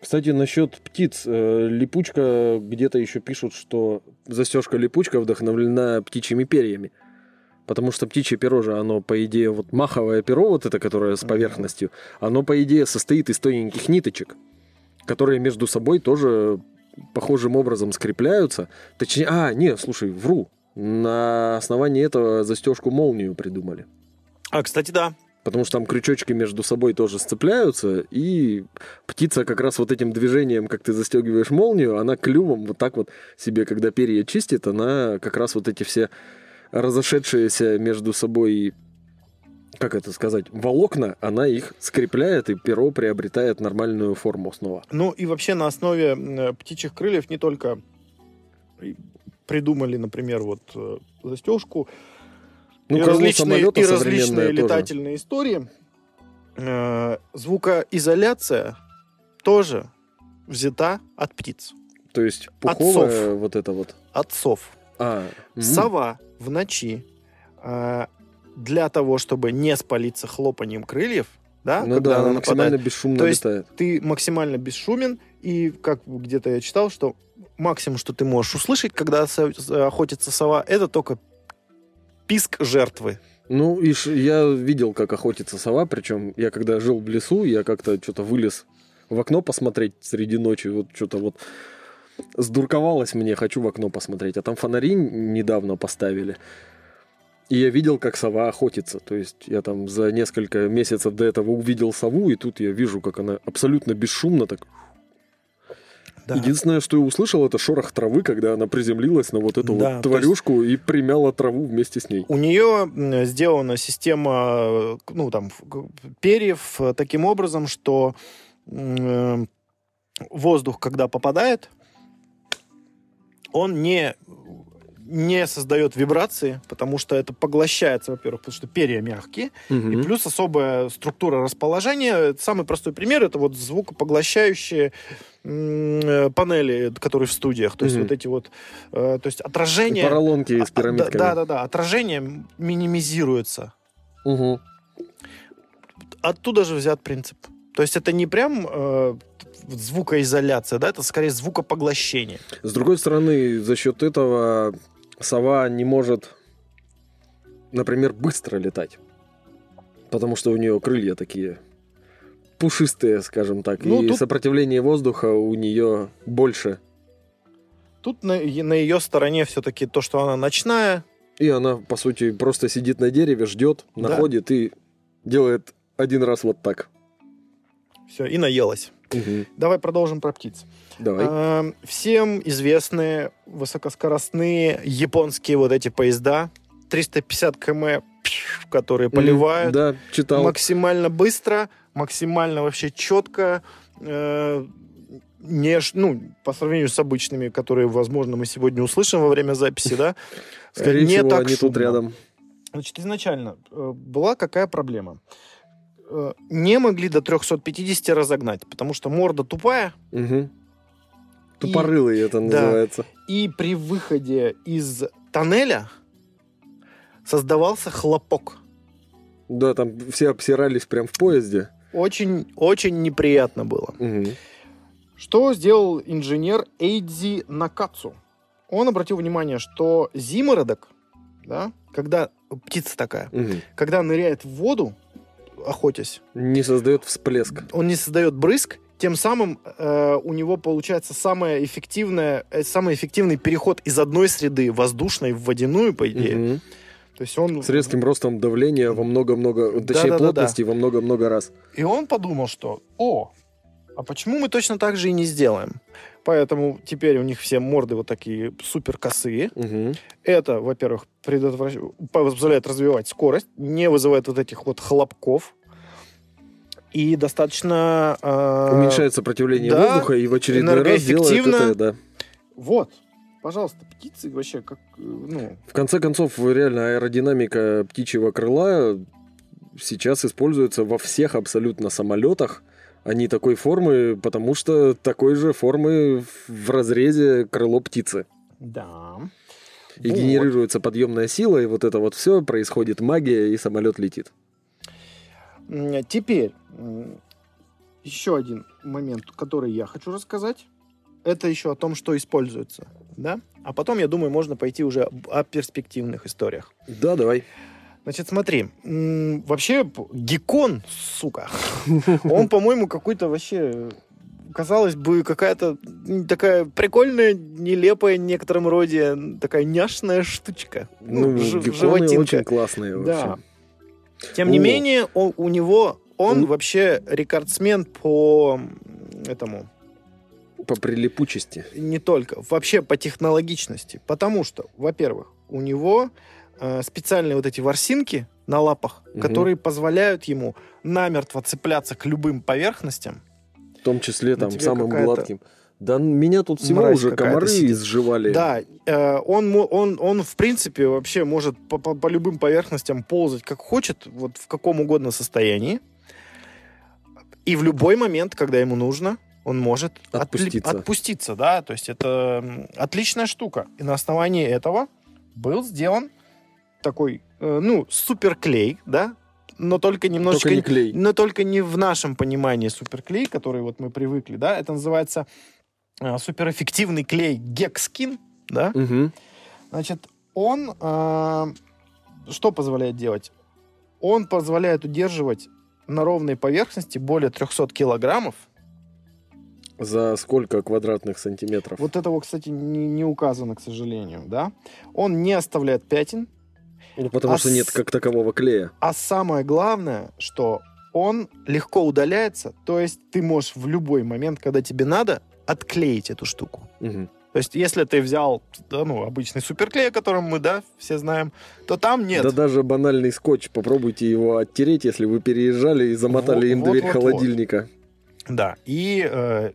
Кстати, насчет птиц. э, Липучка где-то еще пишут, что застежка липучка вдохновлена птичьими перьями. Потому что птичье перо же, оно, по идее, вот маховое перо, вот это, которое с поверхностью, оно, по идее, состоит из тоненьких ниточек, которые между собой тоже похожим образом скрепляются. Точнее, а, не, слушай, вру. На основании этого застежку молнию придумали. а, кстати, да. Потому что там крючочки между собой тоже сцепляются, и птица как раз вот этим движением, как ты застегиваешь молнию, она клювом вот так вот себе, когда перья чистит, она как раз вот эти все разошедшиеся между собой, как это сказать, волокна, она их скрепляет, и перо приобретает нормальную форму снова. Ну и вообще на основе птичьих крыльев не только придумали, например, вот э, застежку, Ну, и различные, и различные тоже. летательные истории. Э, звукоизоляция тоже взята от птиц, То есть пуховая Отцов. вот это вот. от сов. А, м. Сова в ночи э, для того, чтобы не спалиться хлопанием крыльев, да, Ну когда да, она она максимально нападает, бесшумно То есть летает. ты максимально бесшумен, и как где-то я читал, что максимум, что ты можешь услышать, когда охотится сова, это только писк жертвы. Ну, и ш- я видел, как охотится сова, причем я когда жил в лесу, я как-то что-то вылез в окно посмотреть среди ночи, вот что-то вот сдурковалось мне, хочу в окно посмотреть, а там фонари недавно поставили. И я видел, как сова охотится. То есть я там за несколько месяцев до этого увидел сову, и тут я вижу, как она абсолютно бесшумно так... Единственное, что я услышал, это шорох травы, когда она приземлилась на вот эту Да, вот то есть- тварюшку и примяла траву вместе с ней. У нее сделана система, э, ну, там, перьев э, таким образом, что э, воздух, когда попадает, он не, не создает вибрации, потому что это поглощается, во-первых, потому что перья мягкие, Мгм. и плюс особая структура расположения. Самый простой пример это вот звукопоглощающие э, панели, которые в студиях. То есть Мгм. вот эти вот, э, то есть отражение. Поролонки с А, да, пирамидками. Да, да, да. Отражение минимизируется. Мгм. Оттуда же взят принцип. То есть это не прям э, звукоизоляция, да, это скорее звукопоглощение. С другой стороны, за счет этого сова не может, например, быстро летать. Потому что у нее крылья такие пушистые, скажем так. Ну, и тут- сопротивление воздуха у нее больше. Тут на, на ее стороне все-таки то, что она ночная. И она, по сути, просто сидит на дереве, ждет, Да. находит и делает один раз вот так. Все, и наелась. Мгм. Давай продолжим про птиц. Давай. Эм, Всем известные высокоскоростные японские вот эти поезда 350 км, которые поливают Да, читал. максимально быстро, максимально вообще четко. э, не, ну, по сравнению с обычными, которые, возможно, мы сегодня услышим во время записи, да, Скорее не всего, так они тут шумно. рядом. Значит, изначально э, была какая проблема? Э, Не могли до 350 разогнать, потому что морда тупая, Мгм. Тупорылый это называется. и при выходе из тоннеля создавался хлопок. Да, там все обсирались прям в поезде. Очень, очень неприятно было. Мгм. Что сделал инженер Эйдзи Накацу? Он обратил внимание, что зимородок, да, когда птица такая, Мгм. когда ныряет в воду, охотясь, Не создает всплеск. он не создает брызг, тем самым э, у него получается самое эффективное, э, самый эффективный переход из одной среды воздушной в водяную, по идее. Мгм. То есть он С резким ростом давления во много-много, точнее Да-да-да-да. плотности во много-много раз. И он подумал, что, о, а почему мы точно так же и не сделаем? Поэтому теперь у них все морды вот такие супер косые. Мгм. Это, во-первых, предотвращ- позволяет развивать скорость, не вызывает вот этих вот хлопков. И достаточно... э, Уменьшает сопротивление да, воздуха и в очередной раз делает это, да. Вот. Пожалуйста, птицы вообще как... э, Ну, В конце концов, реально аэродинамика птичьего крыла сейчас используется во всех абсолютно самолетах. Они такой формы, потому что такой же формы в разрезе крыло птицы. да. И Вот. генерируется подъемная сила, и вот это вот все происходит магия, и самолет летит. Теперь, еще один момент, который я хочу рассказать. Это еще о том, что используется. Да? А потом, я думаю, можно пойти уже о перспективных историях. Да, давай. Значит, смотри. Вообще, геккон, сука, он, по-моему, какой-то вообще... Казалось бы, какая-то такая прикольная, нелепая в некотором роде, такая няшная штучка. Ну, гекконы животинка. очень классные Да. вообще. Тем не менее, он- у него он Ну. вообще рекордсмен по этому По прилипучести. не только вообще по технологичности, потому что, во-первых, у него э, специальные вот эти ворсинки на лапах, Мгм. которые позволяют ему намертво цепляться к любым поверхностям. В том числе там самым гладким. Да меня тут всего мразь уже комары сидит. изживали. Да, э, он, он, он в принципе вообще может по, по- по любым поверхностям ползать как хочет, вот в каком угодно состоянии. И в любой момент, когда ему нужно, он может Отпуститься. отпуститься, да. То есть это отличная штука. И на основании этого был сделан такой, э, ну, суперклей, да, но только немножечко... Только не клей. Но только не в нашем понимании суперклей, который вот мы привыкли, да, это называется э, суперэффективный клей Гекскин, да. Мгм. Значит, он э, что позволяет делать? Он позволяет удерживать на ровной поверхности более 300 килограммов. За сколько квадратных сантиметров? Вот этого, кстати, не, не указано, к сожалению, да. Он не оставляет пятен, Ну, потому а что с- нет как такового клея. а самое главное, что он легко удаляется, то есть ты можешь в любой момент, когда тебе надо, отклеить эту штуку. Мгм. То есть, если ты взял да, ну, обычный суперклей, о котором мы, да, все знаем, то там нет. Да даже банальный скотч. Попробуйте его оттереть, если вы переезжали и замотали Вот, им вот, дверь вот, холодильника. Да, и, э,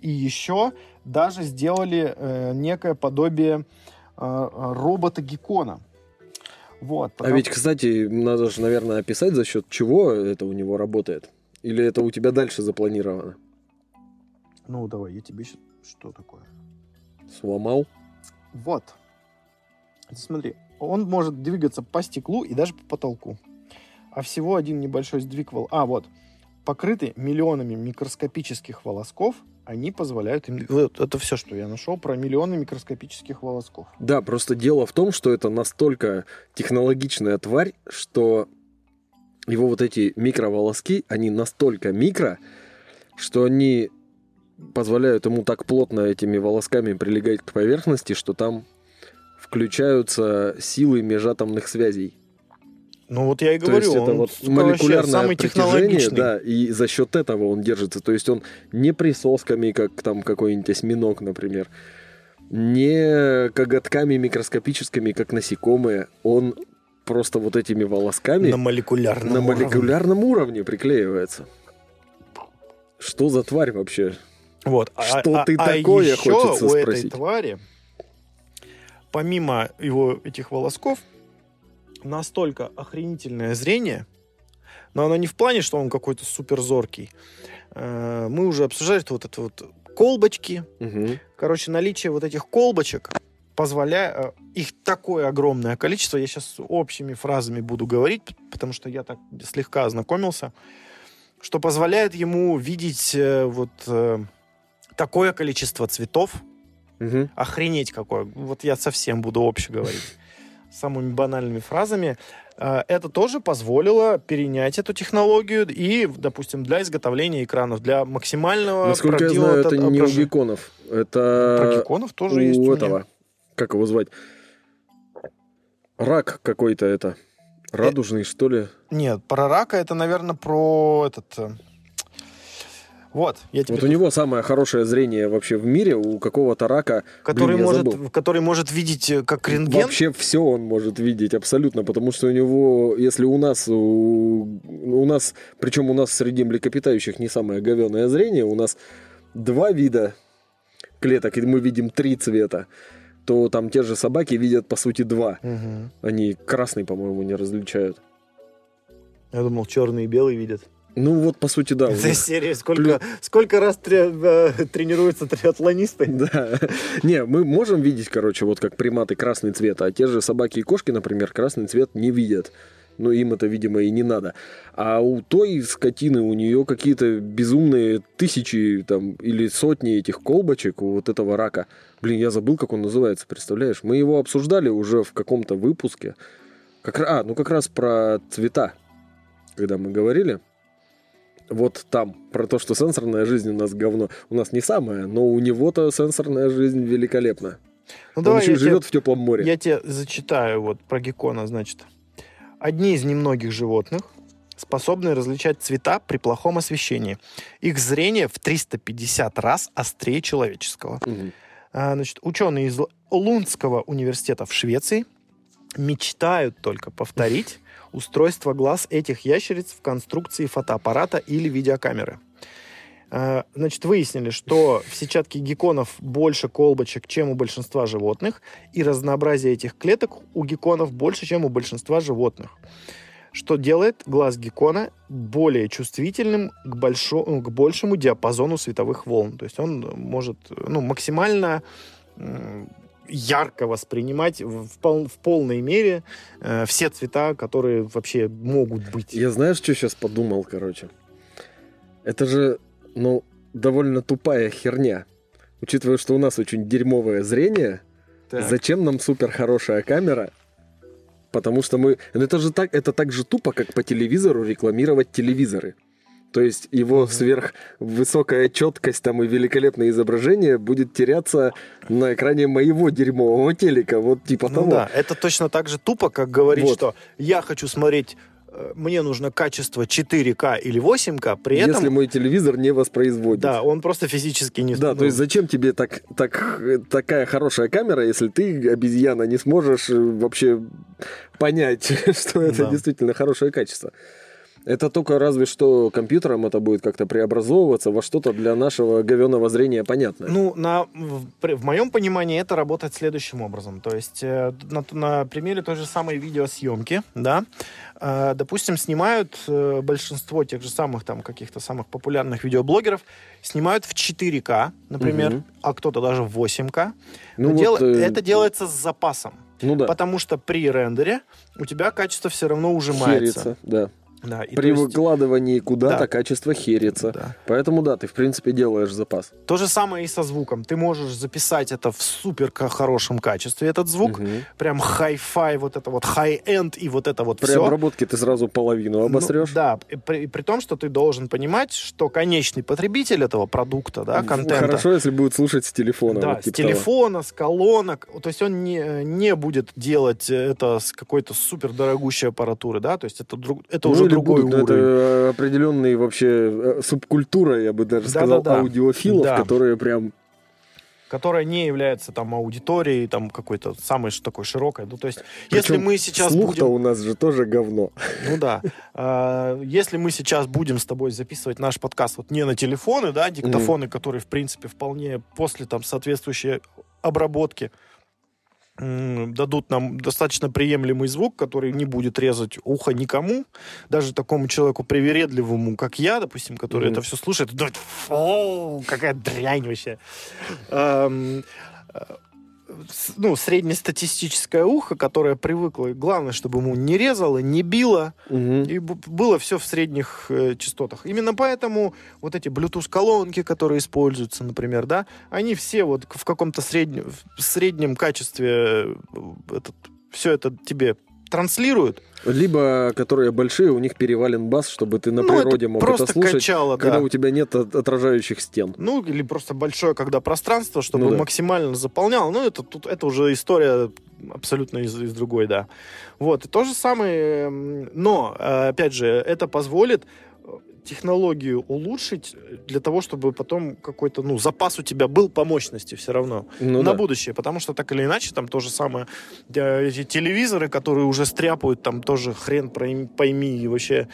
и еще даже сделали э, некое подобие э, робота Вот. А потому- ведь, кстати, надо же, наверное, описать, за счет чего это у него работает. Или это у тебя дальше запланировано? Ну, давай, я тебе сейчас... Что такое? Сломал? Вот. Смотри, он может двигаться по стеклу и даже по потолку. А всего один небольшой сдвиг вол... А, вот. Покрыты миллионами микроскопических волосков, они позволяют им... Вот это все, что я нашел про миллионы микроскопических волосков. Да, просто дело в том, что это настолько технологичная тварь, что его вот эти микроволоски, они настолько микро, что они позволяют ему так плотно этими волосками прилегать к поверхности, что там включаются силы межатомных связей. Ну вот я и То говорю, есть это он вот молекулярное самый притяжение, да, и за счет этого он держится. То есть он не присосками, как там какой-нибудь осьминог, например, не коготками микроскопическими, как насекомые, он просто вот этими волосками на молекулярном на уровне. молекулярном уровне приклеивается. Что за тварь вообще? Вот. Что ты такое, еще хочется у этой спросить. твари, помимо его этих волосков, настолько охренительное зрение, но оно не в плане, что он какой-то суперзоркий. Э, Мы уже обсуждали что вот это вот колбочки. Мгм. Короче, наличие вот этих колбочек позволяет... Их такое огромное количество. Я сейчас общими фразами буду говорить, потому что я так слегка ознакомился. Что позволяет ему видеть э, вот э, такое количество цветов, Мгм. охренеть какое. Вот я совсем буду обще говорить самыми банальными фразами. Э, Это тоже позволило перенять эту технологию и, допустим, для изготовления экранов, для максимального Насколько я знаю, это не у отображения. геконов. Про Это гекконов тоже у есть у меня. Как его звать? Рак какой-то это. Радужный, что ли? Нет, про рака это, наверное, про этот... Вот, я тебе Вот у него самое хорошее зрение вообще в мире. У какого-то рака, который блин, может, забыл. который может видеть э, как рентген. Вообще все он может видеть абсолютно, потому что у него, если у нас, у, у нас, причем у нас среди млекопитающих не самое говеное зрение, у нас два вида клеток, и мы видим три цвета, то там те же собаки видят по сути два. Мгм. Они красный, по-моему, не различают. Я думал, черный и белый видят. Ну вот, по сути, да. у Это них- серия, сколько, сколько раз тре- э, тренируются триатлонисты? Да. Не, мы можем видеть, короче, вот как приматы красный цвет, а те же собаки и кошки, например, красный цвет не видят. Ну, им это, видимо, и не надо. А у той скотины, у нее какие-то безумные тысячи там или сотни этих колбочек у вот этого рака. Блин, я забыл, как он называется, представляешь? Мы его обсуждали уже в каком-то выпуске. Как, а, ну как раз про цвета, когда мы говорили. Вот там, про то, что сенсорная жизнь у нас говно. У нас не самая, но у него-то сенсорная жизнь великолепна. Ну, Он давай еще живет тебе, в теплом море. я тебе зачитаю вот про геккона, значит. Одни из немногих животных, способны различать цвета при плохом освещении. Их зрение в 350 раз острее человеческого. А, Значит, ученые из Лундского университета в Швеции мечтают только повторить устройство глаз этих ящериц в конструкции фотоаппарата или видеокамеры. А, Значит, выяснили, что в сетчатке гекконов больше колбочек, чем у большинства животных, и разнообразие этих клеток у гекконов больше, чем у большинства животных. Что делает глаз геккона более чувствительным к, большо- к большему диапазону световых волн. То есть он может ну, максимально ярко воспринимать в, пол- в полной мере э, все цвета, которые вообще могут быть. Я знаешь, что сейчас подумал, короче? Это же, ну, довольно тупая херня. Учитывая, что у нас очень дерьмовое зрение, Так. зачем нам супер хорошая камера? Потому что мы... ну, Это же так, это так же тупо, как по телевизору рекламировать телевизоры. То есть его Мгм. сверхвысокая четкость там и великолепное изображение будет теряться на экране моего дерьмового телека. Вот типа Ну того. да, это точно так же тупо, как говорить, Вот. что я хочу смотреть, э, мне нужно качество 4К или 8К, при Если этом, мой телевизор не воспроизводит. да, он просто физически не... Да, ну, то есть зачем тебе так, так, э, такая хорошая камера, если ты, обезьяна, не сможешь э, вообще понять, что это Да. действительно хорошее качество? Это только разве что компьютером это будет как-то преобразовываться во что-то для нашего говеного зрения понятное. Ну, на, в, в моем понимании это работает следующим образом. То есть э, на, на примере той же самой видеосъемки, да, э, допустим, снимают э, большинство тех же самых там каких-то самых популярных видеоблогеров, снимают в 4К, например, Мгм. а кто-то даже в 8К. Ну вот, дело- э, это делается с запасом. ну да, Потому что при рендере у тебя качество все равно ужимается. херится, да. Да, и При есть- выкладывании куда-то Да. качество херится. да. Поэтому да, ты в принципе делаешь запас. То же самое и со звуком. Ты можешь записать это в супер хорошем качестве, этот звук. Мгм. Прям хай-фай, вот это вот хай-энд и вот это вот При все. обработке ты сразу половину обосрешь. да, и при, при том, что ты должен понимать, что конечный потребитель этого продукта, да, контента, Хорошо, если будет слушать с телефона. да, вот с типа того. телефона, с колонок, то есть он не, не будет делать это с какой-то супер дорогущей аппаратуры, да, то есть это, друг, это Ну, уже или другой будут, уровень. Это определенные вообще э, субкультура, я бы даже сказал, Да-да-да. аудиофилов, Да. которые прям... которая не является там аудиторией, там какой-то самой такой широкой. Ну, то есть, если Причем мы сейчас Слух-то будем... у нас же тоже говно. Ну да. А, Если мы сейчас будем с тобой записывать наш подкаст вот не на телефоны, да, диктофоны, которые, в принципе, вполне после там соответствующей обработки дадут нам достаточно приемлемый звук, который не будет резать ухо никому, даже такому человеку привередливому, как я, допустим, который Мгм. это все слушает, думает, фу, какая дрянь вообще. Ну, среднестатистическое ухо, которое привыкло, главное, чтобы ему не резало, не било, Мгм. и было все в средних э, частотах. Именно поэтому вот эти Bluetooth-колонки, которые используются, например, да, они все вот в каком-то среднем, в среднем качестве э, этот, все это тебе транслируют. Либо, которые большие, у них перевален бас, чтобы ты на Ну, это природе мог просто это слушать, качало, когда да. у тебя нет от- отражающих стен. Ну, или просто большое, когда пространство, чтобы Ну да. максимально заполняло. Ну, это, тут, это уже история абсолютно из, из другой, да. Вот, и то же самое, но, э, опять же, это позволит технологию улучшить для того, чтобы потом какой-то, ну, запас у тебя был по мощности все равно Ну на да. будущее, потому что так или иначе там то же самое, э, эти телевизоры, которые уже стряпают, там тоже хрен пойми и вообще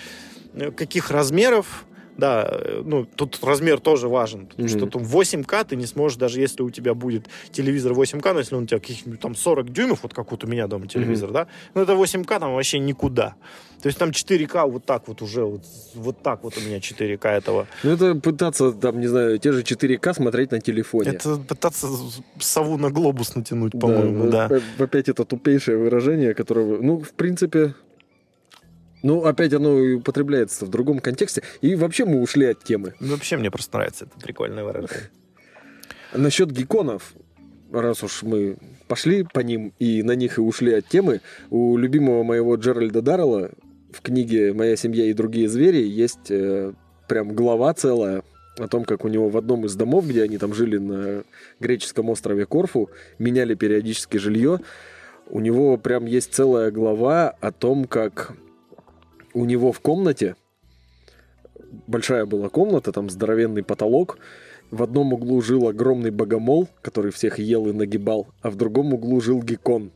э, каких размеров, да, э, ну, тут размер тоже важен, потому Мгм. что там 8К ты не сможешь, даже если у тебя будет телевизор 8К, но если он у тебя каких-нибудь там 40 дюймов, вот как вот у меня дома телевизор, да, ну это 8К там вообще никуда. То есть там 4К вот так вот уже, вот, вот так вот у меня 4К этого. Ну, это пытаться, там, не знаю, те же 4К смотреть на телефоне. Это пытаться сову на глобус натянуть, Да, по-моему, вот да. оп- Опять это тупейшее выражение, которое, ну, в принципе, ну, опять оно употребляется в другом контексте. И вообще мы ушли от темы. Ну, Вообще мне просто нравится это прикольное выражение. Насчет гекконов, раз уж мы пошли по ним и на них и ушли от темы, у любимого моего Джеральда Даррелла в книге «Моя семья и другие звери» есть э, прям глава целая о том, как у него в одном из домов, где они там жили на греческом острове Корфу, меняли периодически жилье. У него прям есть целая глава о том, как у него в комнате большая была комната, там здоровенный потолок. В одном углу жил огромный богомол, который всех ел и нагибал, а в другом углу жил геккон,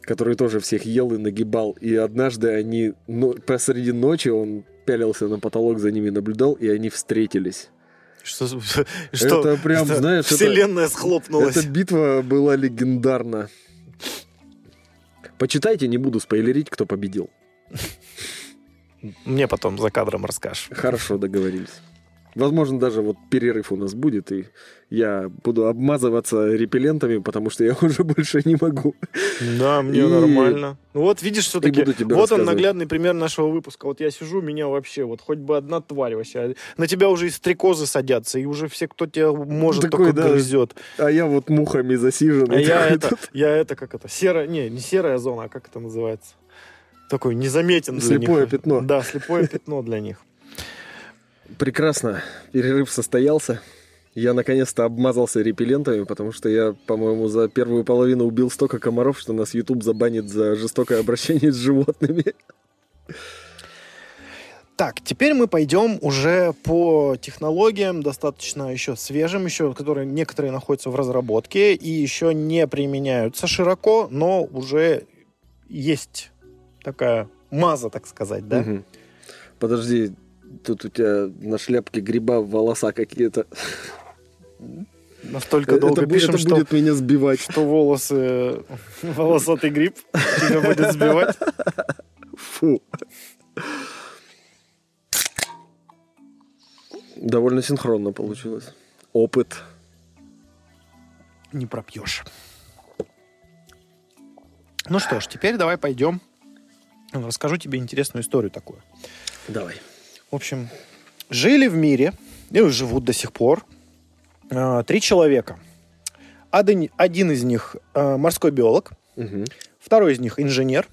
который тоже всех ел и нагибал. И однажды они ну, посреди ночи он пялился на потолок, за ними наблюдал, и они встретились. Что, что Это прям, что знаешь, это- вселенная схлопнулась. Эта битва была легендарна. Почитайте, не буду спойлерить, кто победил. Мне потом за кадром расскажешь. Хорошо, договорились. Возможно, даже вот перерыв у нас будет, и я буду обмазываться репеллентами, потому что я уже больше не могу. Да, мне И- нормально. Ну вот видишь, все-таки, вот он наглядный пример нашего выпуска. Вот я сижу, меня вообще, вот хоть бы одна тварь вообще. На тебя уже и стрекозы садятся, и уже все, кто тебя может, Такой, только да. грызет. А я вот мухами засиженный. А я это, я это, как это, серая, не, не серая зона, а как это называется? Такой незаметен для Слепое пятно. Да, слепое пятно для них. Прекрасно. Перерыв состоялся. Я наконец-то обмазался репеллентами, потому что я, по-моему, за первую половину убил столько комаров, что нас YouTube забанит за жестокое обращение с животными. Так, теперь мы пойдем уже по технологиям, достаточно еще свежим, еще, которые некоторые находятся в разработке и еще не применяются широко, но уже есть такая маза, так сказать, да? Мгм. Подожди, тут у тебя на шляпке гриба волоса какие-то. Настолько долго это, пишем, это что, будет меня сбивать. что волосы, волосатый гриб тебя будет сбивать. Фу. Довольно синхронно получилось. Опыт. Не пропьешь. Ну что ж, теперь давай пойдем. Расскажу тебе интересную историю такую. Давай. В общем, жили в мире, и живут до сих пор, э, три человека. Один, один из них э, морской биолог, Мгм. второй из них инженер,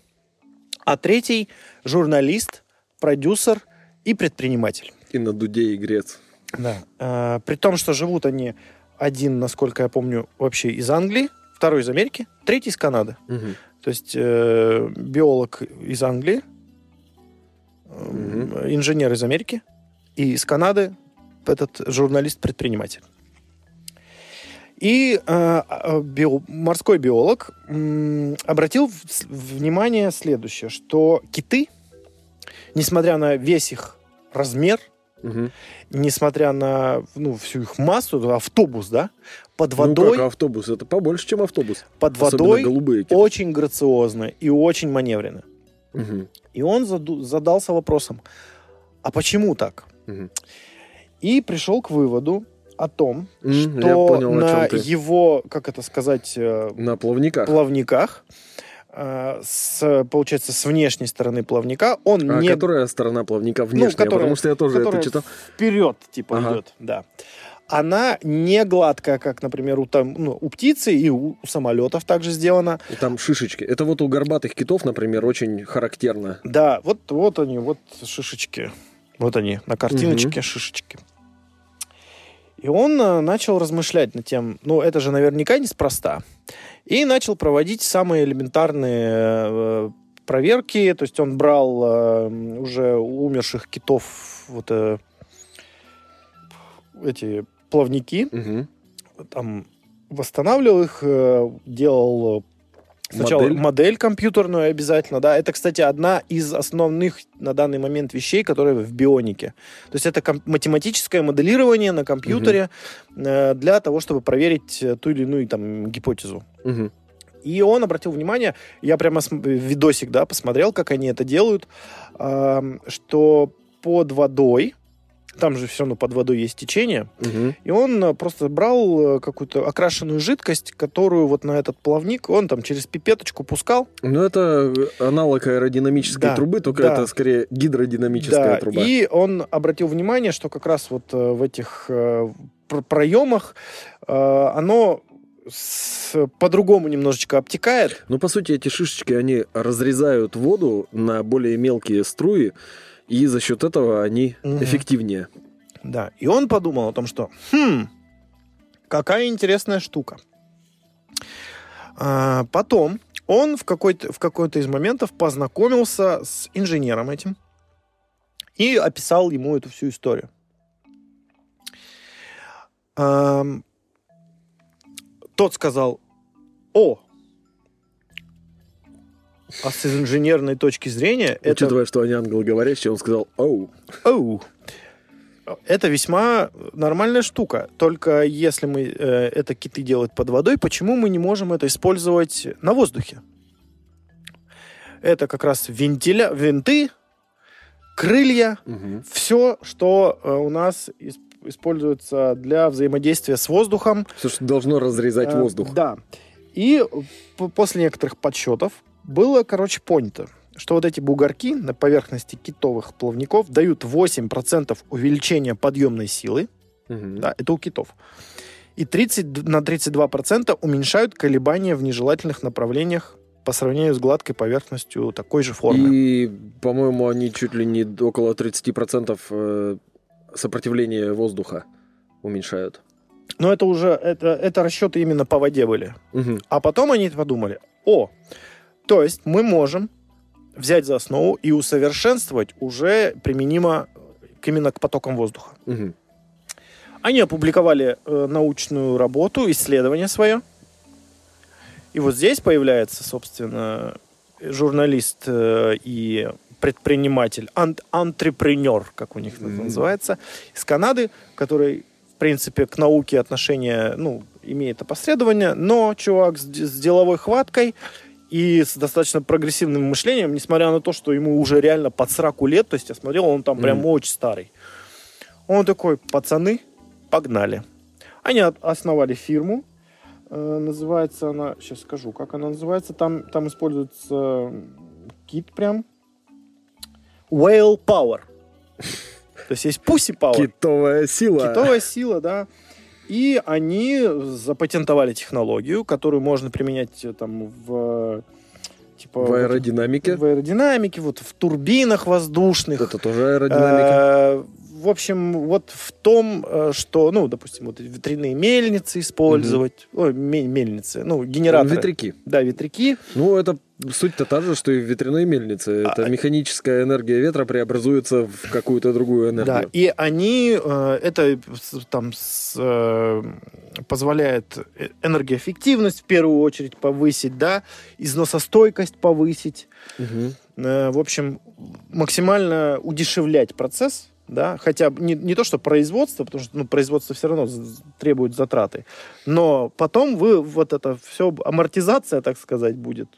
а третий журналист, продюсер и предприниматель. И на дуде и грец. Да. Э, при том, что живут они один, насколько я помню, вообще из Англии, второй из Америки, третий из Канады. Мгм. То есть э, биолог из Англии, э, Мгм. инженер из Америки и из Канады этот журналист-предприниматель. И э, э, био- морской биолог м, обратил внимание следующее, что киты, несмотря на весь их размер, Мгм. несмотря на ну, всю их массу, автобус, да, под Ну водой, как автобус? Это побольше, чем автобус. под водой голубые. очень грациозно и очень маневренно. Мгм. И он заду- задался вопросом, а почему так? Мгм. И пришел к выводу, о том, я что понял, о на ты. его, как это сказать, э, На плавниках. плавниках, с, получается, с внешней стороны плавника, он А не которая сторона плавника внешняя? которая- потому что я тоже это читал. вперед, типа, Ага. идет, да. Она не гладкая, как, например, у, там, ну, у птицы и у, у самолетов также сделана. И Там шишечки. Это вот у горбатых китов, например, очень характерно. Да, вот, вот они, вот шишечки. Вот они, на картиночке шишечки. И он э, начал размышлять над тем, ну, это же наверняка неспроста. И начал проводить самые элементарные э, проверки. То есть он брал э, уже умерших китов, вот э, эти плавники, Мгм. там восстанавливал их, э, делал э, сначала Модель? модель. компьютерную обязательно, да. Это, кстати, одна из основных на данный момент вещей, которые в бионике. То есть это математическое моделирование на компьютере э, для того, чтобы проверить э, ту или иную там гипотезу. Мгм. И он обратил внимание, я прямо видосик, да, посмотрел, как они это делают, ам, что под водой, там же все равно под водой есть течение, Мгм. и он э, просто брал э, какую-то окрашенную жидкость, которую вот на этот плавник он там через пипеточку пускал. Ну, это аналог аэродинамической Да, трубы, только да. это скорее гидродинамическая Да, труба. и он обратил внимание, что как раз вот э, в этих э, пр- проемах э, оно по-другому немножечко обтекает. Ну, по сути, эти шишечки, они разрезают воду на более мелкие струи, и за счет этого они Мгм. эффективнее. Да, и он подумал о том, что, хм, какая интересная штука. А, потом он в какой-то, в какой-то из моментов познакомился с инженером этим и описал ему эту всю историю. Ам, тот сказал, о, а с инженерной точки зрения это Учитывая, что они англоговорящие, он сказал «Оу». Оу. Это весьма нормальная штука. Только если мы э, это киты делают под водой, почему мы не можем это использовать на воздухе? Это как раз вентиля, винты, крылья, Мгм. все, что э, у нас ис- используется для взаимодействия с воздухом. Все, что должно разрезать Э, воздух. Да. И после некоторых подсчетов было, короче, понято, что вот эти бугорки на поверхности китовых плавников дают 8% увеличения подъемной силы, Мгм. да, это у китов, и 30, д- на 32% уменьшают колебания в нежелательных направлениях по сравнению с гладкой поверхностью такой же формы. И, по-моему, они чуть ли не около 30% э, сопротивления воздуха уменьшают. Но это уже, это, это расчеты именно по воде были. Мгм. А потом они подумали, о, то есть мы можем взять за основу и усовершенствовать уже применимо к- именно к потокам воздуха. Мгм. Они опубликовали э, научную работу, исследование свое. И вот здесь появляется, собственно, журналист э, и предприниматель, ан- антрепренер, как у них это Мгм. называется, из Канады, который, в принципе, к науке отношение, ну, имеет опосредование, но чувак с, с деловой хваткой и с достаточно прогрессивным мышлением, несмотря на то, что ему уже реально под 40 лет, то есть я смотрел, он там прям Мгм. очень старый. Он такой, пацаны, погнали. Они основали фирму, э, называется она, сейчас скажу, как она называется, там, там используется кит прям, Whale Power. То есть есть Pussy Power. Китовая сила. Китовая сила, да. И они запатентовали технологию, которую можно применять э, там в типа В аэродинамике. в аэродинамике, вот в турбинах воздушных. Это тоже аэродинамика. Э, В общем, вот в том, э, что, ну, допустим, вот ветряные мельницы использовать, ой, ме- мельницы, ну, генераторы. Ветряки. Да, ветряки. Ну, это суть-то та же, что и в ветряной мельнице. Это А- механическая энергия ветра преобразуется в какую-то другую Да, энергию. и они, э, это там с, э, позволяет э- энергоэффективность в первую очередь повысить, да, износостойкость повысить. Э, в общем, максимально удешевлять процесс, да, хотя не, не то, что производство, потому что ну, производство все равно требует затраты, но потом вы вот это все, амортизация, так сказать, будет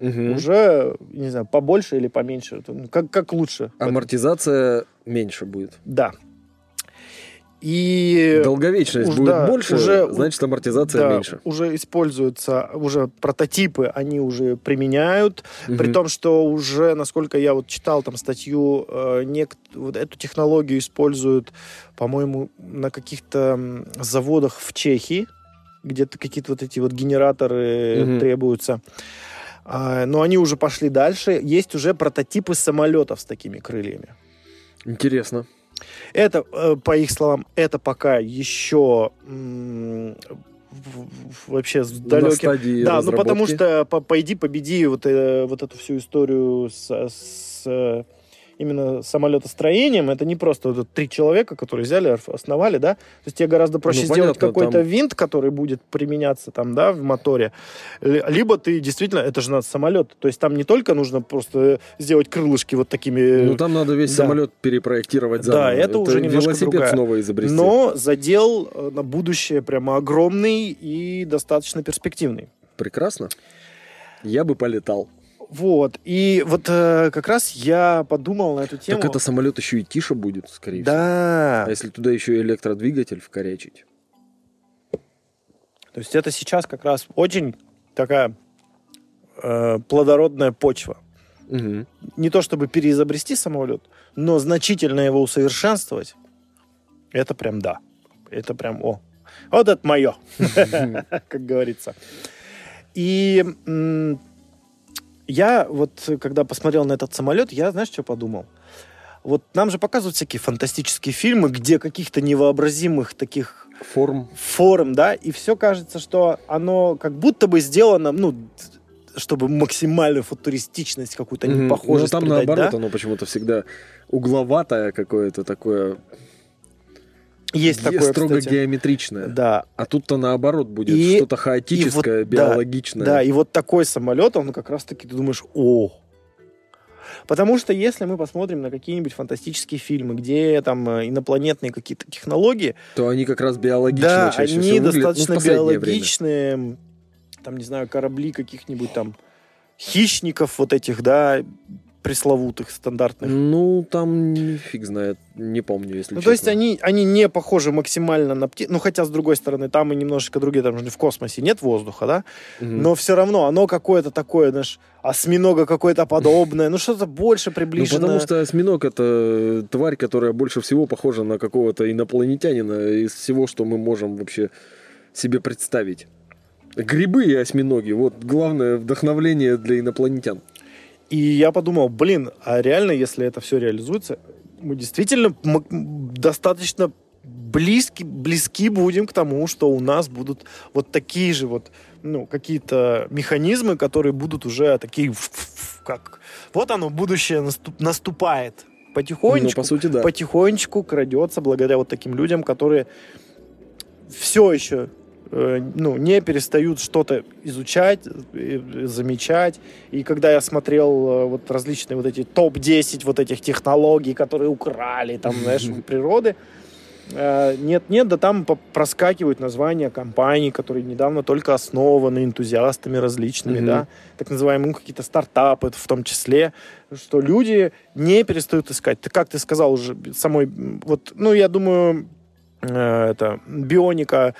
Мгм. уже, не знаю, побольше или поменьше, ну, как, как лучше. Амортизация меньше будет. Да. И Долговечность уж будет да, больше, уже- значит амортизация да, меньше. уже используются, уже прототипы они уже применяют, при Мгм. том, что уже, насколько я вот читал там статью, э, нек- вот эту технологию используют, по-моему, на каких-то заводах в Чехии, где-то какие-то вот эти вот генераторы Мгм. требуются. А, но они уже пошли дальше. Есть уже прототипы самолетов с такими крыльями. Интересно. Это, э, по их словам, это пока еще вообще с далеким да, ну потому что по- пойди победи вот, э, вот эту всю историю с, с, э, именно самолетостроением. Это не просто вот три человека, которые взяли, основали, да. То есть тебе гораздо проще Ну, сделать какой-то там- винт, который будет применяться там, да, в моторе. Л- Либо ты действительно, это же надо самолет. То есть там не только нужно просто сделать крылышки вот такими... Ну там надо весь да. самолет перепроектировать Да, заново. это уже немножко велосипед другая. снова изобрести. но задел э, на будущее прямо огромный и достаточно перспективный. Прекрасно. Я бы полетал. Вот. И вот э, как раз я подумал на эту тему. Так это самолет еще и тише будет, скорее всего. Да. А если туда еще электродвигатель вкорячить? То есть это сейчас как раз очень такая э, плодородная почва. Мгм. Не то чтобы переизобрести самолет, но значительно его усовершенствовать. Это прям да. Это прям о. Вот это мое, как говорится. И я вот, когда посмотрел на этот самолет, я, знаешь, что подумал? Вот нам же показывают всякие фантастические фильмы, где каких-то невообразимых таких Форм. форм, да, и все кажется, что оно как будто бы сделано, ну, чтобы максимальную футуристичность какую-то Мгм. непохожесть Но там придать, наоборот, да? оно почему-то всегда угловатое какое-то такое. Есть такое, строго кстати. геометричное. Да, А тут-то наоборот будет И- что-то хаотическое, и вот, да, биологичное. да, и вот такой самолет, он как раз-таки, ты думаешь, о, Потому что если мы посмотрим на какие-нибудь фантастические фильмы, где там э, инопланетные какие-то технологии, То они как раз биологично да, чаще они всего ну, достаточно время. биологичные, там, не знаю, корабли каких-нибудь там хищников вот этих, да, пресловутых, стандартных. Ну, там фиг знает, не помню, если Ну, честно. то есть они, они не похожи максимально на птиц. Ну, хотя, с другой стороны, там и немножечко другие, там же в космосе нет воздуха, да? Мгм. Но все равно оно какое-то такое, знаешь, осьминога какое-то подобное, ну, что-то больше Ну, приближено. потому что осьминог это тварь, которая больше всего похожа на какого-то инопланетянина из всего, что мы можем вообще себе представить. Грибы и осьминоги, вот главное вдохновление для инопланетян. И я подумал, блин, а реально, если это все реализуется, мы действительно достаточно близки, близки будем к тому, что у нас будут вот такие же вот, ну, какие-то механизмы, которые будут уже такие, как... Вот оно, будущее наступ- наступает. Ну, Потихонечку, по сути, да. потихонечку крадется благодаря вот таким людям, которые все еще ну, не перестают что-то изучать, э, замечать. И когда я смотрел э, вот различные вот эти топ-10 вот этих технологий, которые украли там, знаешь, природы, э, нет-нет, да там проскакивают названия компаний, которые недавно только основаны энтузиастами различными, Мгм. да, так называемые ну, какие-то стартапы в том числе, что люди не перестают искать. Ты как ты сказал уже самой, вот, ну, я думаю, э, это бионика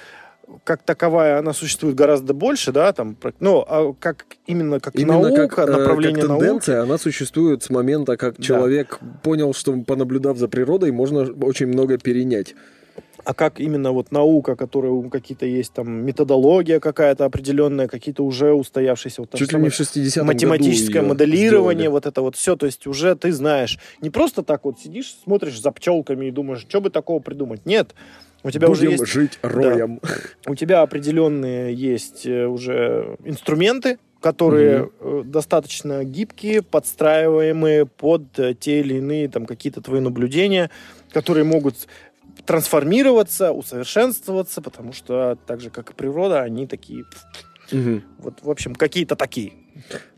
как таковая, она существует гораздо больше, да, там, про- ну, а как именно как Именно наука, как, э, направление как науки. тенденция, она существует с момента, как Да. человек понял, что понаблюдав за природой, можно очень много перенять. а как именно вот наука, которая какие-то есть там методология какая-то определенная, какие-то уже устоявшиеся вот там Чуть ли не в 60-м математическое году моделирование, сделали. вот это вот все, то есть уже ты знаешь, не просто так вот сидишь, смотришь за пчелками и думаешь, что бы такого придумать, нет, у тебя уже Будем есть жить роем. у тебя определенные есть э, уже инструменты, которые э, достаточно гибкие, подстраиваемые под э, те или иные там какие-то твои наблюдения, которые могут трансформироваться, усовершенствоваться, потому что так же, как и природа, они такие, Мгм. вот, в общем, какие-то такие.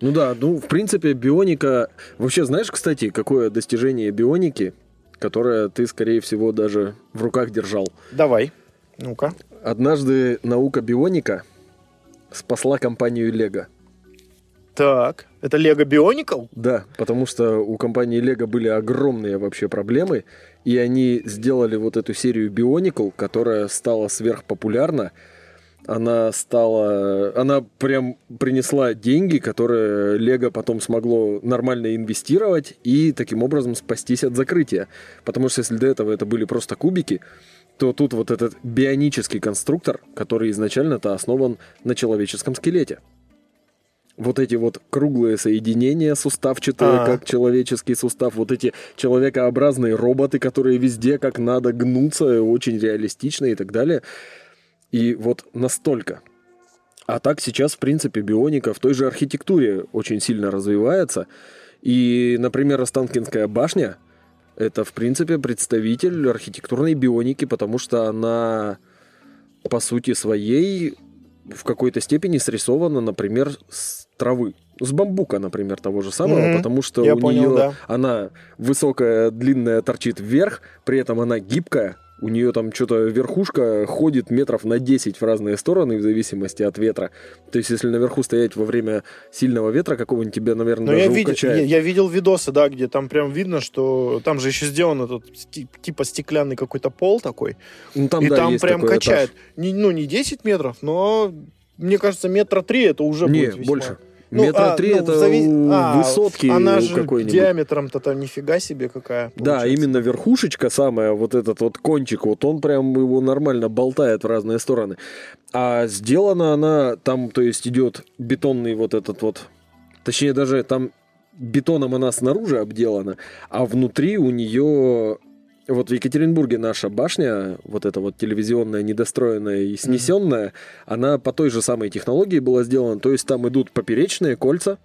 Ну да, ну, в принципе, бионика... Вообще, знаешь, кстати, какое достижение бионики, которое ты, скорее всего, даже в руках держал? Давай, ну-ка. Однажды наука бионика спасла компанию Лего. Так, это Lego Bionicle? Да, потому что у компании Лего были огромные вообще проблемы, И они сделали вот эту серию Bionicle, которая стала сверхпопулярна. Она стала... Она прям принесла деньги, которые Лего потом смогло нормально инвестировать и таким образом спастись от закрытия. Потому что если до этого это были просто кубики, то тут вот этот бионический конструктор, который изначально-то основан на человеческом скелете вот эти вот круглые соединения суставчатые, А-а-а. как человеческий сустав, вот эти человекообразные роботы, которые везде как надо гнутся, очень реалистично и так далее. И вот настолько. А так сейчас, в принципе, бионика в той же архитектуре очень сильно развивается. И, например, Останкинская башня — это, в принципе, представитель архитектурной бионики, потому что она, по сути своей, в какой-то степени срисована, например, с травы. С бамбука, например, того же самого, mm-hmm. потому что Я у понял, нее да. она высокая, длинная, торчит вверх, при этом она гибкая, у нее там что-то верхушка ходит метров на 10 в разные стороны в зависимости от ветра. То есть, если наверху стоять во время сильного ветра какого-нибудь, тебя, наверное, Но даже я видел, я, я видел видосы, да, где там прям видно, что там же еще сделан этот типа стеклянный какой-то пол такой. Ну, там, и да, там прям качает. Не, ну, не 10 метров, но мне кажется, метра три это уже не, будет весьма... больше. Ну, Метра а, три ну, это зави... а, высотки Она же диаметром-то там нифига себе какая. Получается. Да, именно верхушечка самая, вот этот вот кончик, вот он прям его нормально болтает в разные стороны. А сделана она там, то есть идет бетонный вот этот вот, точнее даже там бетоном она снаружи обделана, а внутри у нее вот в Екатеринбурге наша башня, вот эта вот телевизионная, недостроенная и снесенная, mm-hmm. она по той же самой технологии была сделана. То есть там идут поперечные кольца,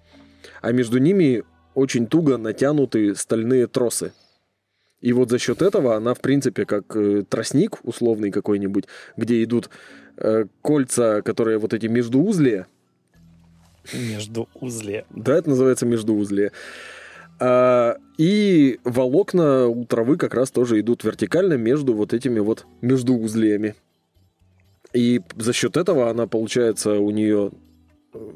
а между ними очень туго натянуты стальные тросы. И вот за счет этого она, в принципе, как э, тростник условный какой-нибудь, где идут э, кольца, которые вот эти междуузлия. Междуузлие. Да, это называется междуузлие. А, и волокна у травы как раз тоже идут вертикально между вот этими вот междуузлиями. И за счет этого она получается у нее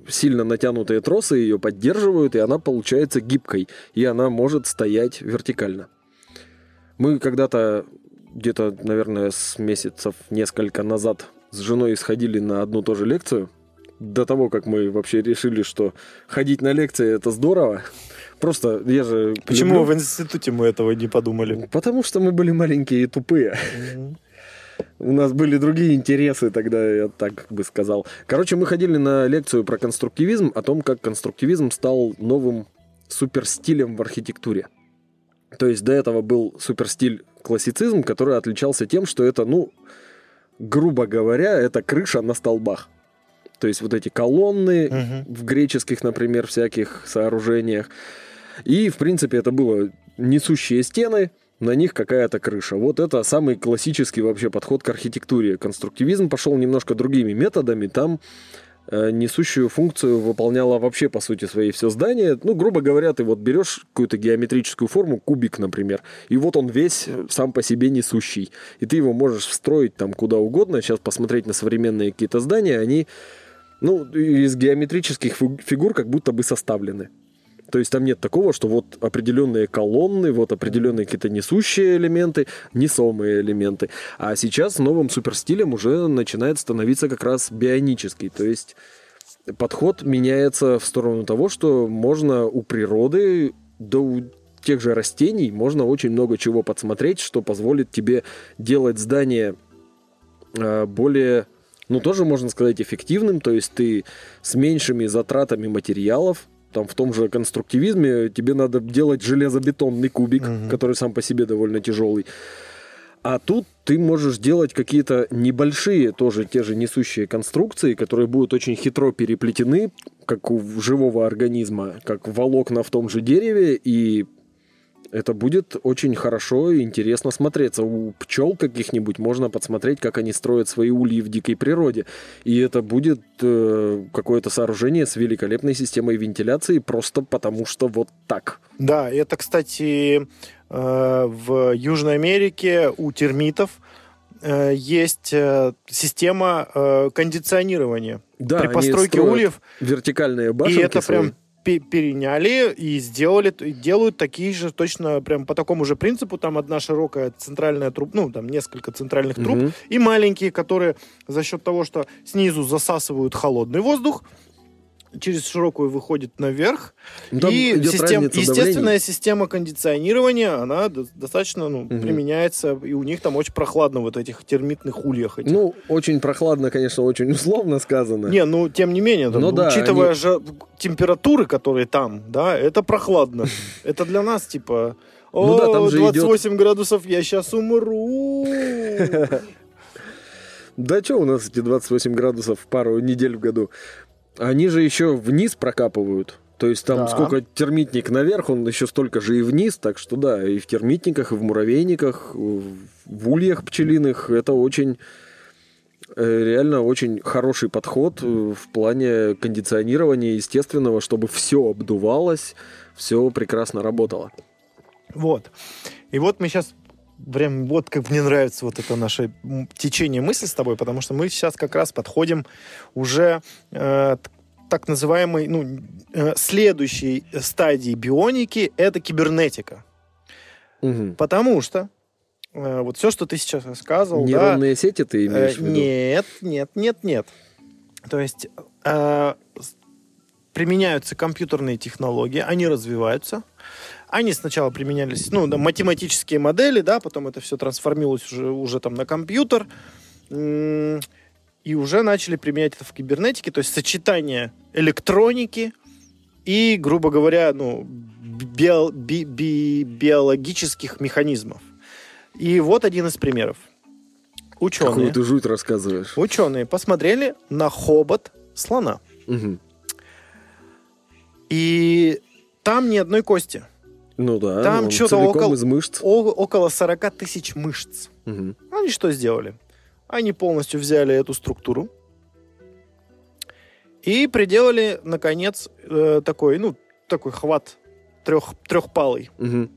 сильно натянутые тросы ее поддерживают, и она получается гибкой, и она может стоять вертикально. Мы когда-то где-то, наверное, с месяцев несколько назад с женой сходили на одну ту же лекцию. До того, как мы вообще решили, что ходить на лекции это здорово, Просто я же... Почему люблю... в институте мы этого не подумали? Потому что мы были маленькие и тупые. Mm-hmm. У нас были другие интересы тогда, я так бы сказал. Короче, мы ходили на лекцию про конструктивизм, о том, как конструктивизм стал новым суперстилем в архитектуре. То есть до этого был суперстиль классицизм, который отличался тем, что это, ну, грубо говоря, это крыша на столбах. То есть вот эти колонны угу. в греческих, например, всяких сооружениях. И, в принципе, это было несущие стены, на них какая-то крыша. Вот это самый классический вообще подход к архитектуре. Конструктивизм пошел немножко другими методами. Там э, несущую функцию выполняло вообще, по сути своей, все здание. Ну, грубо говоря, ты вот берешь какую-то геометрическую форму, кубик, например, и вот он весь э, сам по себе несущий. И ты его можешь встроить там куда угодно. Сейчас посмотреть на современные какие-то здания, они, ну, из геометрических фигур как будто бы составлены. То есть там нет такого, что вот определенные колонны, вот определенные какие-то несущие элементы, несомые элементы. А сейчас новым суперстилем уже начинает становиться как раз бионический. То есть подход меняется в сторону того, что можно у природы, да у тех же растений, можно очень много чего подсмотреть, что позволит тебе делать здание а, более ну, тоже можно сказать эффективным, то есть ты с меньшими затратами материалов там в том же конструктивизме тебе надо делать железобетонный кубик, угу. который сам по себе довольно тяжелый. А тут ты можешь делать какие-то небольшие, тоже те же несущие конструкции, которые будут очень хитро переплетены, как у живого организма, как волокна в том же дереве, и это будет очень хорошо и интересно смотреться. У пчел каких-нибудь можно подсмотреть, как они строят свои ульи в дикой природе. И это будет э, какое-то сооружение с великолепной системой вентиляции, просто потому что вот так. Да, это, кстати, э, в Южной Америке у термитов э, есть э, система э, кондиционирования. Да, при постройке ульев. Вертикальные башенки. И это свои. прям переняли и сделали, и делают такие же, точно прям по такому же принципу. Там одна широкая центральная труба, ну, там несколько центральных труб, угу. и маленькие, которые за счет того, что снизу засасывают холодный воздух, через широкую выходит наверх. Ну, там и систем, естественная давления. система кондиционирования, она достаточно ну, угу. применяется, и у них там очень прохладно вот этих термитных ульях. Этих. Ну, очень прохладно, конечно, очень условно сказано. Не, ну, тем не менее, там, Но, да, учитывая они... же температуры, которые там, да, это прохладно. Это для нас, типа, о, ну, да, там же 28 идет... градусов, я сейчас умру. Да что у нас эти 28 градусов пару недель в году? Они же еще вниз прокапывают. То есть там да. сколько термитник наверх, он еще столько же и вниз. Так что да, и в термитниках, и в муравейниках, в ульях пчелиных это очень э, реально очень хороший подход э, в плане кондиционирования естественного, чтобы все обдувалось, все прекрасно работало. Вот. И вот мы сейчас прям вот как мне нравится вот это наше течение мысли с тобой, потому что мы сейчас как раз подходим уже э, так называемой, ну, э, следующей стадии бионики, это кибернетика. Угу. Потому что э, вот все, что ты сейчас рассказывал, Нейронные да, сети ты имеешь э, в виду? Нет, нет, нет, нет. То есть э, применяются компьютерные технологии, они развиваются, они сначала применялись, ну, математические модели, да, потом это все трансформировалось уже, уже там на компьютер, и уже начали применять это в кибернетике, то есть сочетание электроники и, грубо говоря, ну, био, би, би, биологических механизмов. И вот один из примеров. Ученые. Какую ты жуть рассказываешь. Ученые посмотрели на хобот слона. Угу. И там ни одной кости. Ну да. Там что-то около, из мышц. О, около 40 тысяч мышц. Угу. Они что сделали? Они полностью взяли эту структуру и приделали, наконец, э, такой, ну, такой хват трех, трехпалый. Угу.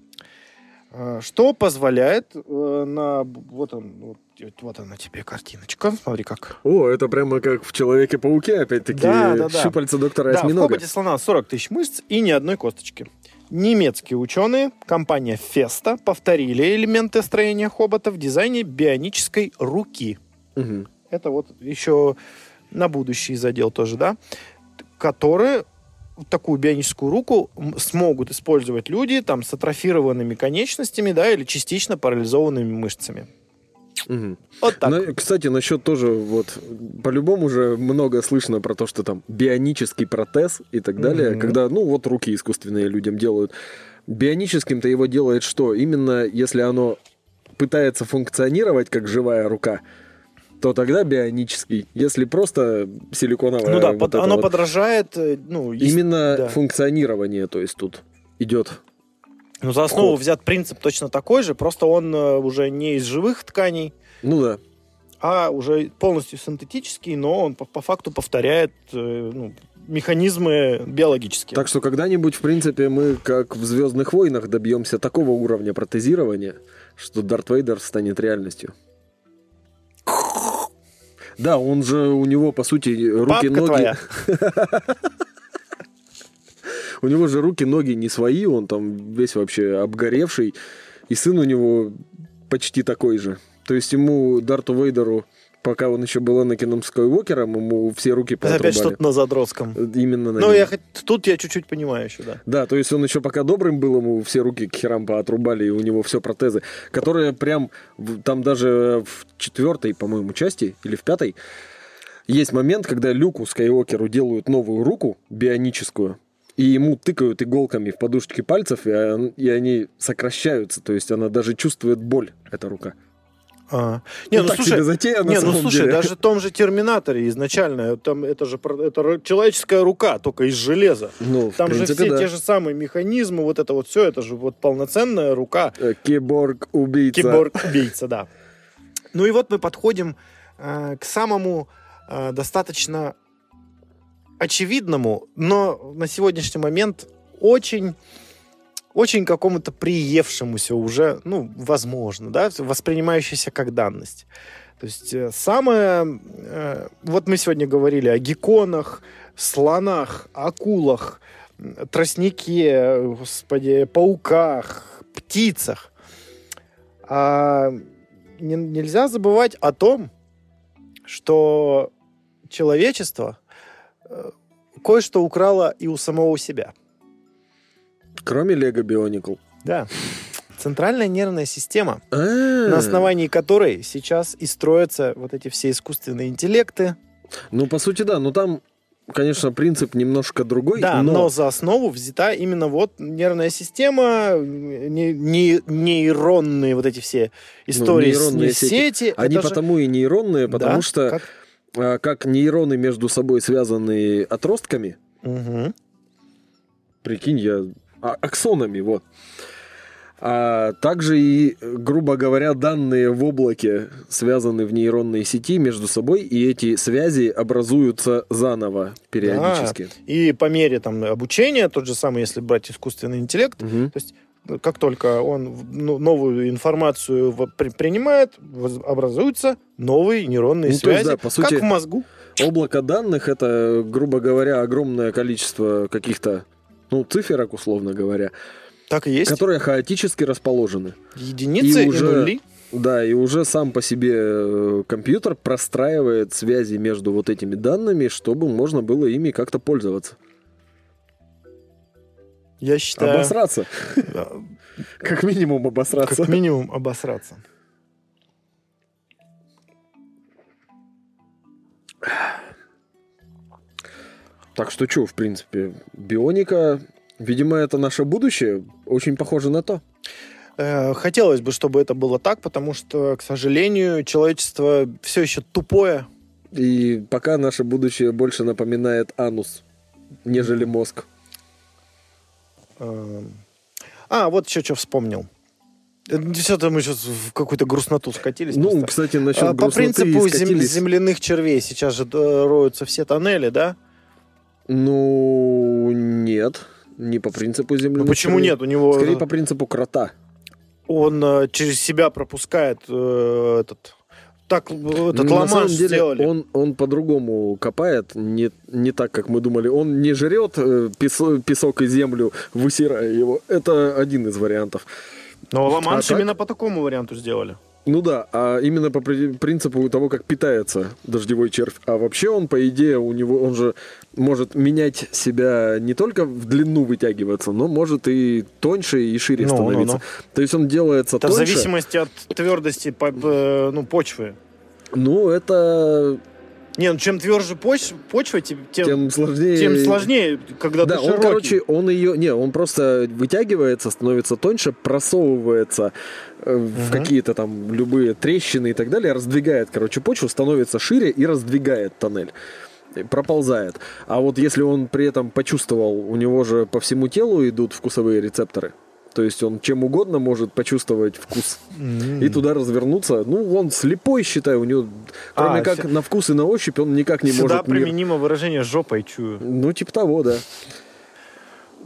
Что позволяет э, на... Вот он, вот, вот она тебе картиночка, смотри как. О, это прямо как в Человеке-пауке, опять-таки, да, да, да. щупальца доктора да, Осьминога. Да, в слона 40 тысяч мышц и ни одной косточки. Немецкие ученые, компания Феста, повторили элементы строения хобота в дизайне бионической руки. Угу. Это вот еще на будущий задел тоже, да, которые такую бионическую руку смогут использовать люди там с атрофированными конечностями, да, или частично парализованными мышцами. Угу. Вот так. Но, кстати, насчет тоже, вот, по-любому уже много слышно про то, что там бионический протез и так далее, угу. когда, ну, вот руки искусственные людям делают. Бионическим-то его делает что? Именно если оно пытается функционировать как живая рука, то тогда бионический. Если просто силиконовая... Ну да, вот под, оно вот, подражает... Э, ну, именно да. функционирование, то есть тут идет ну, за основу Ход. взят принцип точно такой же, просто он э, уже не из живых тканей. Ну да. А уже полностью синтетический, но он по, по факту повторяет э, ну, механизмы биологические. Так что когда-нибудь, в принципе, мы, как в Звездных войнах, добьемся такого уровня протезирования, что Дарт Вейдер станет реальностью. Да, он же у него, по сути, руки-ноги. У него же руки, ноги не свои, он там весь вообще обгоревший. И сын у него почти такой же. То есть ему, Дарту Вейдеру, пока он еще был Анакином Скайуокером, ему все руки поотрубали. опять что-то на задротском. Именно на Ну, я хоть, тут я чуть-чуть понимаю еще, да. Да, то есть он еще пока добрым был, ему все руки к херам поотрубали, и у него все протезы, которые прям, там даже в четвертой, по-моему, части, или в пятой, есть момент, когда Люку Скайуокеру делают новую руку, бионическую, и ему тыкают иголками в подушечки пальцев, и, и они сокращаются, то есть она даже чувствует боль, эта рука. А. Не, ну, ну слушай, затея, не, ну слушай, деле. даже в том же Терминаторе изначально, там это же это человеческая рука, только из железа. Ну, там принципе, же все да. те же самые механизмы, вот это вот все, это же вот полноценная рука. Э, киборг-убийца. Киборг-убийца, да. Ну и вот мы подходим э, к самому э, достаточно очевидному, но на сегодняшний момент очень очень какому-то приевшемуся уже, ну, возможно, да, воспринимающееся как данность. То есть э, самое... Э, вот мы сегодня говорили о гекконах, слонах, акулах, тростнике, господи, пауках, птицах. А не- нельзя забывать о том, что человечество кое-что украло и у самого себя. Кроме Лего Бионикл. Да. Центральная нервная система, А, на основании которой сейчас и строятся вот эти все искусственные интеллекты. Ну, по сути, да. Но там, конечно, принцип немножко другой. Да, но... но за основу взята именно вот нервная система, не, не- нейронные вот эти все истории, с- Ну, нейронные не сети. они это же- потому и нейронные, потому Да, что как? А, как нейроны между собой связаны отростками, Мгм. прикинь, я а, аксонами, вот. А также и, грубо говоря, данные в облаке связаны в нейронной сети между собой, и эти связи образуются заново периодически. И по мере там обучения, тот же самый, если брать искусственный интеллект, Мгм. Как только он ну, новую информацию принимает, образуются новые нейронные Ну, то есть, связи, да, по сути- как в мозгу. Облако данных это, грубо говоря, огромное количество каких-то, ну, циферок, условно говоря, Так и есть. которые хаотически расположены. Единицы и и, уже- нули. Да, и уже сам по себе э, компьютер простраивает связи между вот этими данными, чтобы можно было ими как-то пользоваться. Я считаю, Обосраться. Как минимум обосраться. как минимум обосраться. Так что что, в принципе, бионика, видимо, это наше будущее. Очень похоже на то. Э, Хотелось бы, чтобы это было так, потому что, к сожалению, человечество все еще тупое. И пока наше будущее больше напоминает анус, нежели мозг. Эм. А, вот еще что вспомнил. Что-то мы сейчас в какую-то грустноту скатились. Ну, просто. кстати, насчет А, По грустноты и принципу зем- земляных червей сейчас же э, роются все тоннели, да? Ну, нет. Не по принципу земляных Ну, почему червей. нет? У него Скорее по принципу крота. он э, через себя пропускает э, этот так э, этот Ну, на самом деле, сделали. он, он по-другому копает, не, не так, как мы думали. Он не жрет э, песо- песок и землю, высирая его. Это один из вариантов. Но ламанш а так? именно по такому варианту сделали. Ну да, а именно по при- принципу того, как питается дождевой червь. А вообще он, по идее, у него он же может менять себя не только в длину вытягиваться, но может и тоньше и шире Ну, ну, становиться. ну. То есть он делается Это в тоньше. зависимости от твердости э, ну, почвы. Ну, это Не, ну чем тверже поч- почва, тем, тем, сложнее. тем сложнее, когда Да, ты он, широкий. короче, он ее... Не, он просто вытягивается, становится тоньше, просовывается э, в Мгм. какие-то там любые трещины и так далее, раздвигает, короче, почву, становится шире и раздвигает тоннель. И Проползает. А вот если он при этом почувствовал, у него же по всему телу идут вкусовые рецепторы. То есть он чем угодно может почувствовать вкус и туда развернуться. Ну, он слепой, считаю, у него, кроме А, как ся- на вкус и на ощупь, он никак не Сюда может мир- применимо выражение «жопой чую». ну, типа того, да.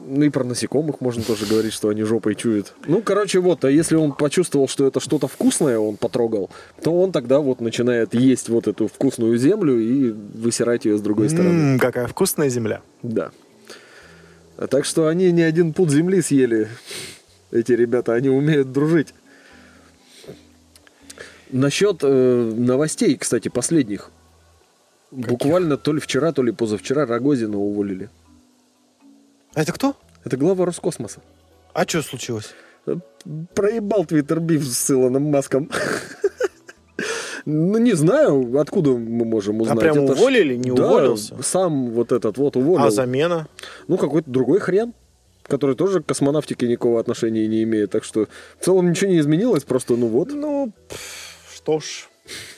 Ну и про насекомых можно тоже говорить, что они жопой чуют. Ну, короче, вот, а если он почувствовал, что это что-то вкусное, он потрогал, то он тогда вот начинает есть вот эту вкусную землю и высирать ее с другой стороны. М, какая вкусная земля. Да. А так что они не один пуд земли съели, эти ребята, они умеют дружить. Насчет э, новостей, кстати, последних. Буквально то ли вчера, то ли позавчера Рогозина уволили. А это кто? Это глава Роскосмоса. А что случилось? Проебал Твиттер Биф с Илоном Маском. Ну, не знаю, откуда мы можем узнать. а прям уволили, не уволился? сам вот этот вот уволил. А замена? Ну, какой-то другой хрен, который тоже к космонавтике никакого отношения не имеет. Так что в целом ничего не изменилось, просто ну вот. Ну, что ж.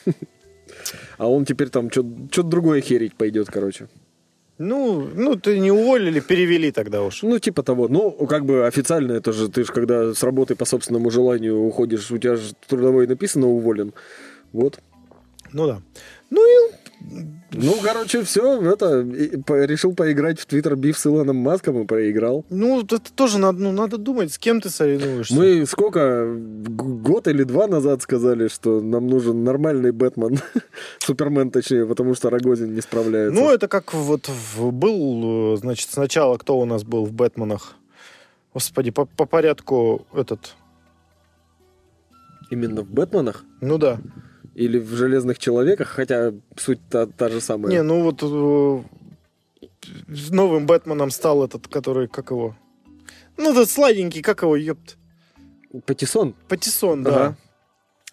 А он теперь там что-то другое херить пойдет, короче. Ну, ну, ты не уволили, перевели тогда уж. Ну, типа того. Ну, как бы официально это же, ты же когда с работы по собственному желанию уходишь, у тебя же трудовой написано уволен. Вот. Ну да. Ну и Ну, короче, все, это, решил поиграть в Твиттер биф с Илоном Маском и проиграл. Ну, это тоже надо, ну, надо думать, с кем ты соревнуешься. Мы сколько, год или два назад сказали, что нам нужен нормальный Бэтмен, Супермен точнее, потому что Рогозин не справляется. Ну, это как вот был, значит, сначала кто у нас был в Бэтменах? Господи, по, по порядку этот... Именно в Бэтменах Ну да. Или в Железных Человеках, хотя суть та, та же самая. Не, ну вот э, новым Бэтменом стал этот, который, как его? Ну, этот сладенький, как его, ёпт? Патиссон. Патиссон, да. Ага.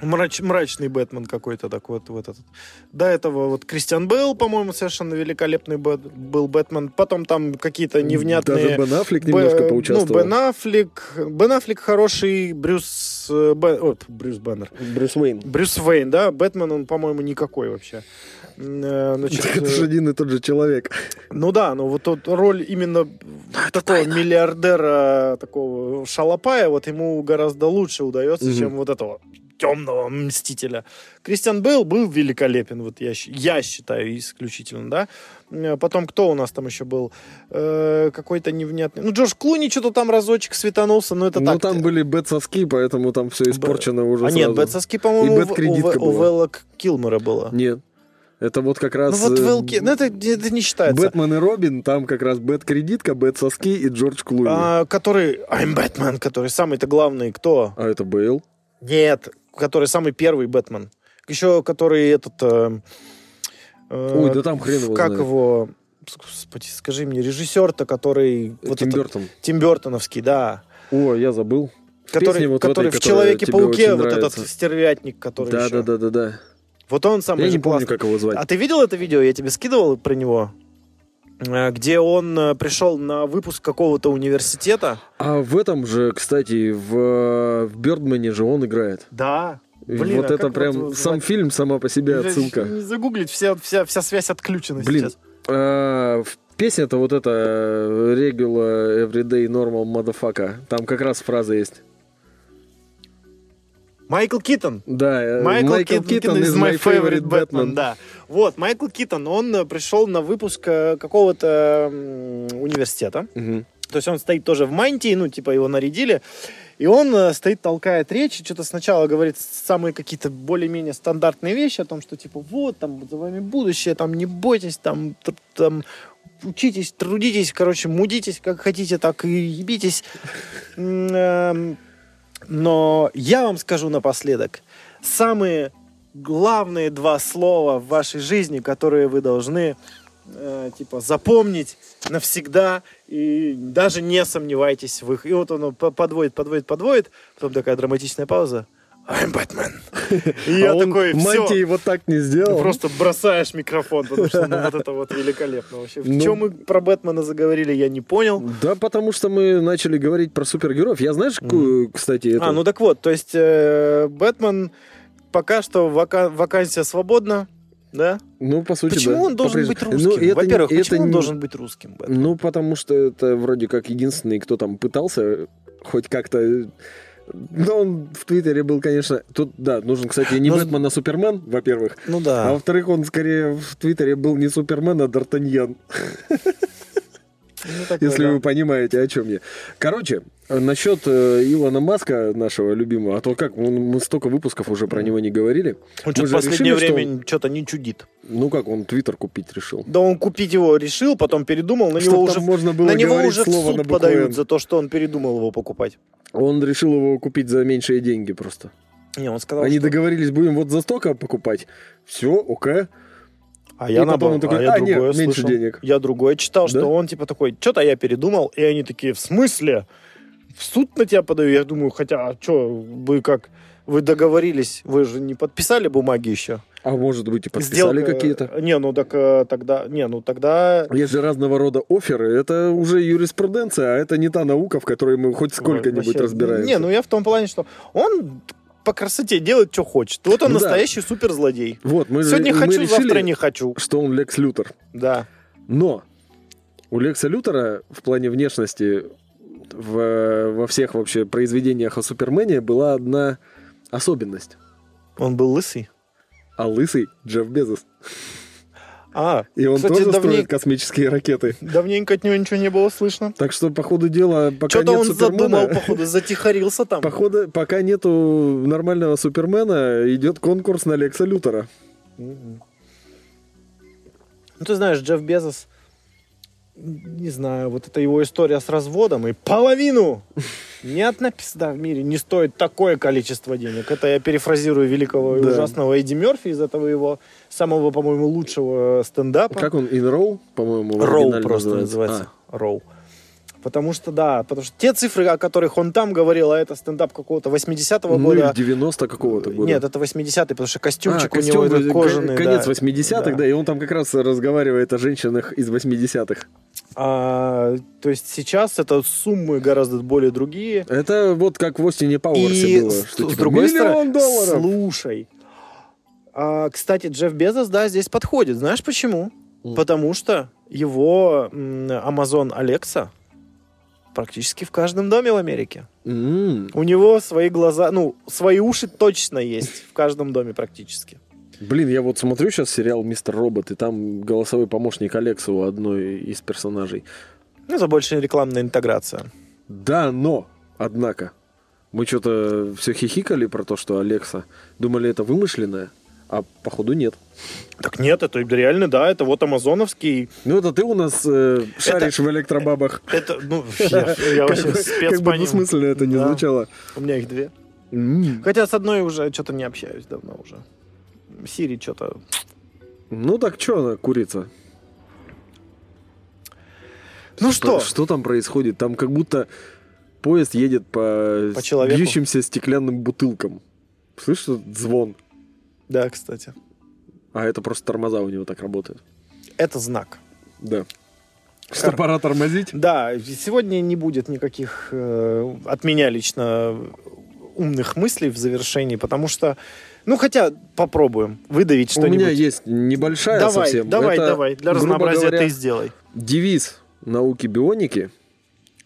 Мрач- мрачный Бэтмен какой-то так вот, вот этот. До этого вот Кристиан Бейл, по-моему, совершенно великолепный Бэт- был Бэтмен. Потом там какие-то невнятные... Даже Бен Аффлек Б- немножко Ну, поучаствовал. Бен Аффлек. Бен Аффлек хороший, Брюс... э, Бен- вот, Брюс Беннер. Брюс Уэйн. Брюс Вейн, да? Бэтмен, он, по-моему, никакой вообще. Э, значит, Так это же э, один и тот же человек. ну да, но вот тот роль именно такого миллиардера, такого шалопая, вот ему гораздо лучше удается, Мгм. чем вот этого темного мстителя. Кристиан Бейл был великолепен, вот я, я считаю, исключительно, да. Э, Потом кто у нас там еще был? Э, какой-то невнятный. Ну, Джордж Клуни что-то там разочек светанулся, но это Ну, так. там были бэт-соски, поэтому там все испорчено уже а нет, сразу. Бетсовский, по-моему, И у, у, у. Вэлла Килмера было. Нет. Это вот как раз... Ну вот э, Вэл Ки- ну это, это не считается. Бэтмен и Робин, там как раз Бэт-кредитка, Бэт-соски и Джордж Клуни. А, А, который... I'm Batman, который самый-то главный, кто? это Бейл. Нет, который самый первый Бэтмен. Еще который этот... э, э, Ой, да там хрен его Как знает. его... Господи, скажи мне, режиссер-то, который... вот Тим этот- Бертон. Тим Бертоновский, да. О, я забыл. В Который, вот который этой, в Человеке-пауке, вот нравится. этот стервятник, который Да, еще. да, да, да, да. Вот он самый Я не помню, классный. как его звать. А ты видел это видео? Я тебе скидывал про него? Э, Где он э, пришел на выпуск какого-то университета. А в этом же, кстати, в, в Бёрдмане же он играет. Да. Блин, вот а это прям вот сам звать? фильм сама по себе отсылка. Не загуглить, вся, вся, вся связь отключена Блин, сейчас. а, песня-то вот эта э, Regular Everyday Normal Motherfucker. Там как раз фраза есть. Майкл Китон. Да, э, Майкл, Майкл Кит- Китон is my favorite Batman, Batman. да. Вот, Майкл Китон, он э, пришел на выпуск э, какого-то университета. Мгм. То есть он стоит тоже в мантии, ну, типа его нарядили. И он стоит, толкает речь, и что-то сначала говорит самые какие-то более-менее стандартные вещи о том, что типа вот, там, за вами будущее, там, не бойтесь, там, там, учитесь, трудитесь, короче, мудитесь, как хотите, так и ебитесь. Но я вам скажу напоследок, самые главные два слова в вашей жизни, которые вы должны э, типа запомнить навсегда и даже не сомневайтесь в их. И вот он по- подводит, подводит, подводит, потом такая драматичная пауза. I'm Batman. И я а он такой, все. мантии вот так не сделал. Просто бросаешь микрофон, потому что ну, вот это вот великолепно вообще. В Ну. чем мы про Бэтмена заговорили, я не понял. Да, потому что мы начали говорить про супергероев. Я знаешь, кстати, это... А, ну так вот, то есть э, Бэтмен пока что вака- вакансия свободна, да? ну, по сути, Почему да, он должен быть по-прежнему. русским? Ну, это не- Во-первых, это почему он не- должен быть русским? Бэтмен? Ну, потому что это вроде как единственный, кто там пытался хоть как-то... Но он в Твиттере был, конечно... Тут, да, нужен, кстати, не Но- Бэтмен, а Супермен, во-первых. Ну А да. во-вторых, он скорее в Твиттере был не Супермен, а Д'Артаньян. Ну, Если да. вы понимаете, о чем я. Короче, насчет э, Илона Маска, нашего любимого, а то как, мы столько выпусков уже про него не говорили. Он что-то в последнее решили, что время что-то не чудит. Ну как, он Твиттер купить решил. Да он купить его решил, потом передумал, на него уже, можно было на него уже в слово на суд букву подают за то, что он передумал его покупать. Он решил его купить за меньшие деньги просто. Не, он сказал, Они что- договорились, будем вот за столько покупать. Все, окей. А И я, потом он такой, а «А, нет, другое меньше слышал. денег». Я другое читал, Да? что он типа такой, что-то я передумал, и они такие, в смысле? В суд на тебя подаю? Я думаю, хотя, а что, вы как, вы договорились, вы же не подписали бумаги еще? А может быть и подписали Сделка- какие-то. Не, ну так э, тогда, не, ну тогда... Есть же разного рода оферы. Это уже юриспруденция, а это не та наука, в которой мы хоть сколько-нибудь Вообще, разбираемся. Не, ну я в том плане, что он по красоте делает, что хочет. Вот он Ну да. настоящий суперзлодей. Вот, мы, Сегодня мы хочу, решили, завтра не хочу. что он Лекс Лютер. Да. Но у Лекса Лютера в плане внешности в- во всех вообще произведениях о Супермене была одна особенность. Он был лысый. А лысый Джефф Безос. А, И он кстати, тоже давней- строит космические ракеты. давненько от него ничего не было слышно. Так что, по ходу дела, пока Что-то нет он Супермена... задумал, походу, затихарился там. Походу, пока нету нормального Супермена, идет конкурс на Лекса Лютера. Мгм. Ну, ты знаешь, Джефф Безос, не знаю, вот эта его история с разводом и половину ни одна пизда в мире не стоит такое количество денег. Это я перефразирую великого и Да. ужасного Эдди Мерфи из этого его самого, по-моему, лучшего стендапа. Как он? In Row, по-моему, Роу просто называется. Роу. Потому что, да, потому что те цифры, о которых он там говорил, а это стендап какого-то 80-го А, ну, года. или 90 какого-то года. Нет, это 80-й, потому что костюмчик А, у него костюм, к- кожаный. Конец да. 80-х, да. Да. и он там как раз разговаривает о женщинах из 80-х. А, то есть сейчас это суммы гораздо более другие. Это вот как в Остине Пауэрсе И было. Что, с типа, другой миллион стороны, долларов. слушай. А, кстати, Джефф Безос, да, здесь подходит. Знаешь почему? М. Потому что его Amazon Alexa практически в каждом доме в Америке. М, У него свои глаза, ну, свои уши точно есть в каждом доме практически. Блин, я вот смотрю сейчас сериал «Мистер Робот», и там голосовой помощник Алекса у одной из персонажей. Ну, это больше рекламная интеграция. Да, но, однако, мы что-то все хихикали про то, что Алекса. Думали, это вымышленное, а походу нет. Так нет, это реально, да, это вот амазоновский. Ну, это ты у нас э, шаришь в электробабах. Это, ну, я, я вообще спец как бы двусмысленно это не звучало. У меня их две. Хотя с одной уже что-то не общаюсь давно уже. Сири что-то... Ну так что она, курица? Ну что? Что там происходит? Там как будто поезд едет по, По человеку. бьющимся стеклянным бутылкам. Слышишь, этот звон? Да, кстати. А это просто тормоза у него так работают. Это знак. Да. Что Хор- пора тормозить? Да, сегодня не будет никаких э, от меня лично умных мыслей в завершении, потому что, ну хотя попробуем выдавить У что-нибудь. меня есть небольшая давай, совсем. давай, Это, давай. Для разнообразия говоря, ты сделай. девиз науки бионики,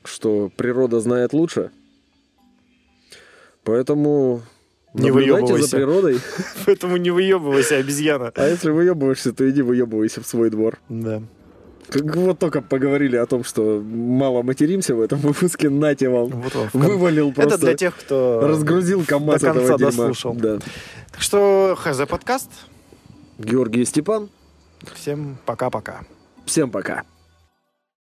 что природа знает лучше. Поэтому Не наблюдайте за выебывайся. природой. Поэтому не выебывайся, обезьяна. А если выебываешься, то иди выебывайся в свой двор. Да. Вот только поговорили о том, что мало материмся в этом выпуске, нате вам. Вот он. Вывалил просто. Это для тех, кто... Разгрузил КамАЗ до конца этого дослушал. Да. Так что, ХЗ подкаст. Георгий и Степан, Всем пока-пока. всем пока.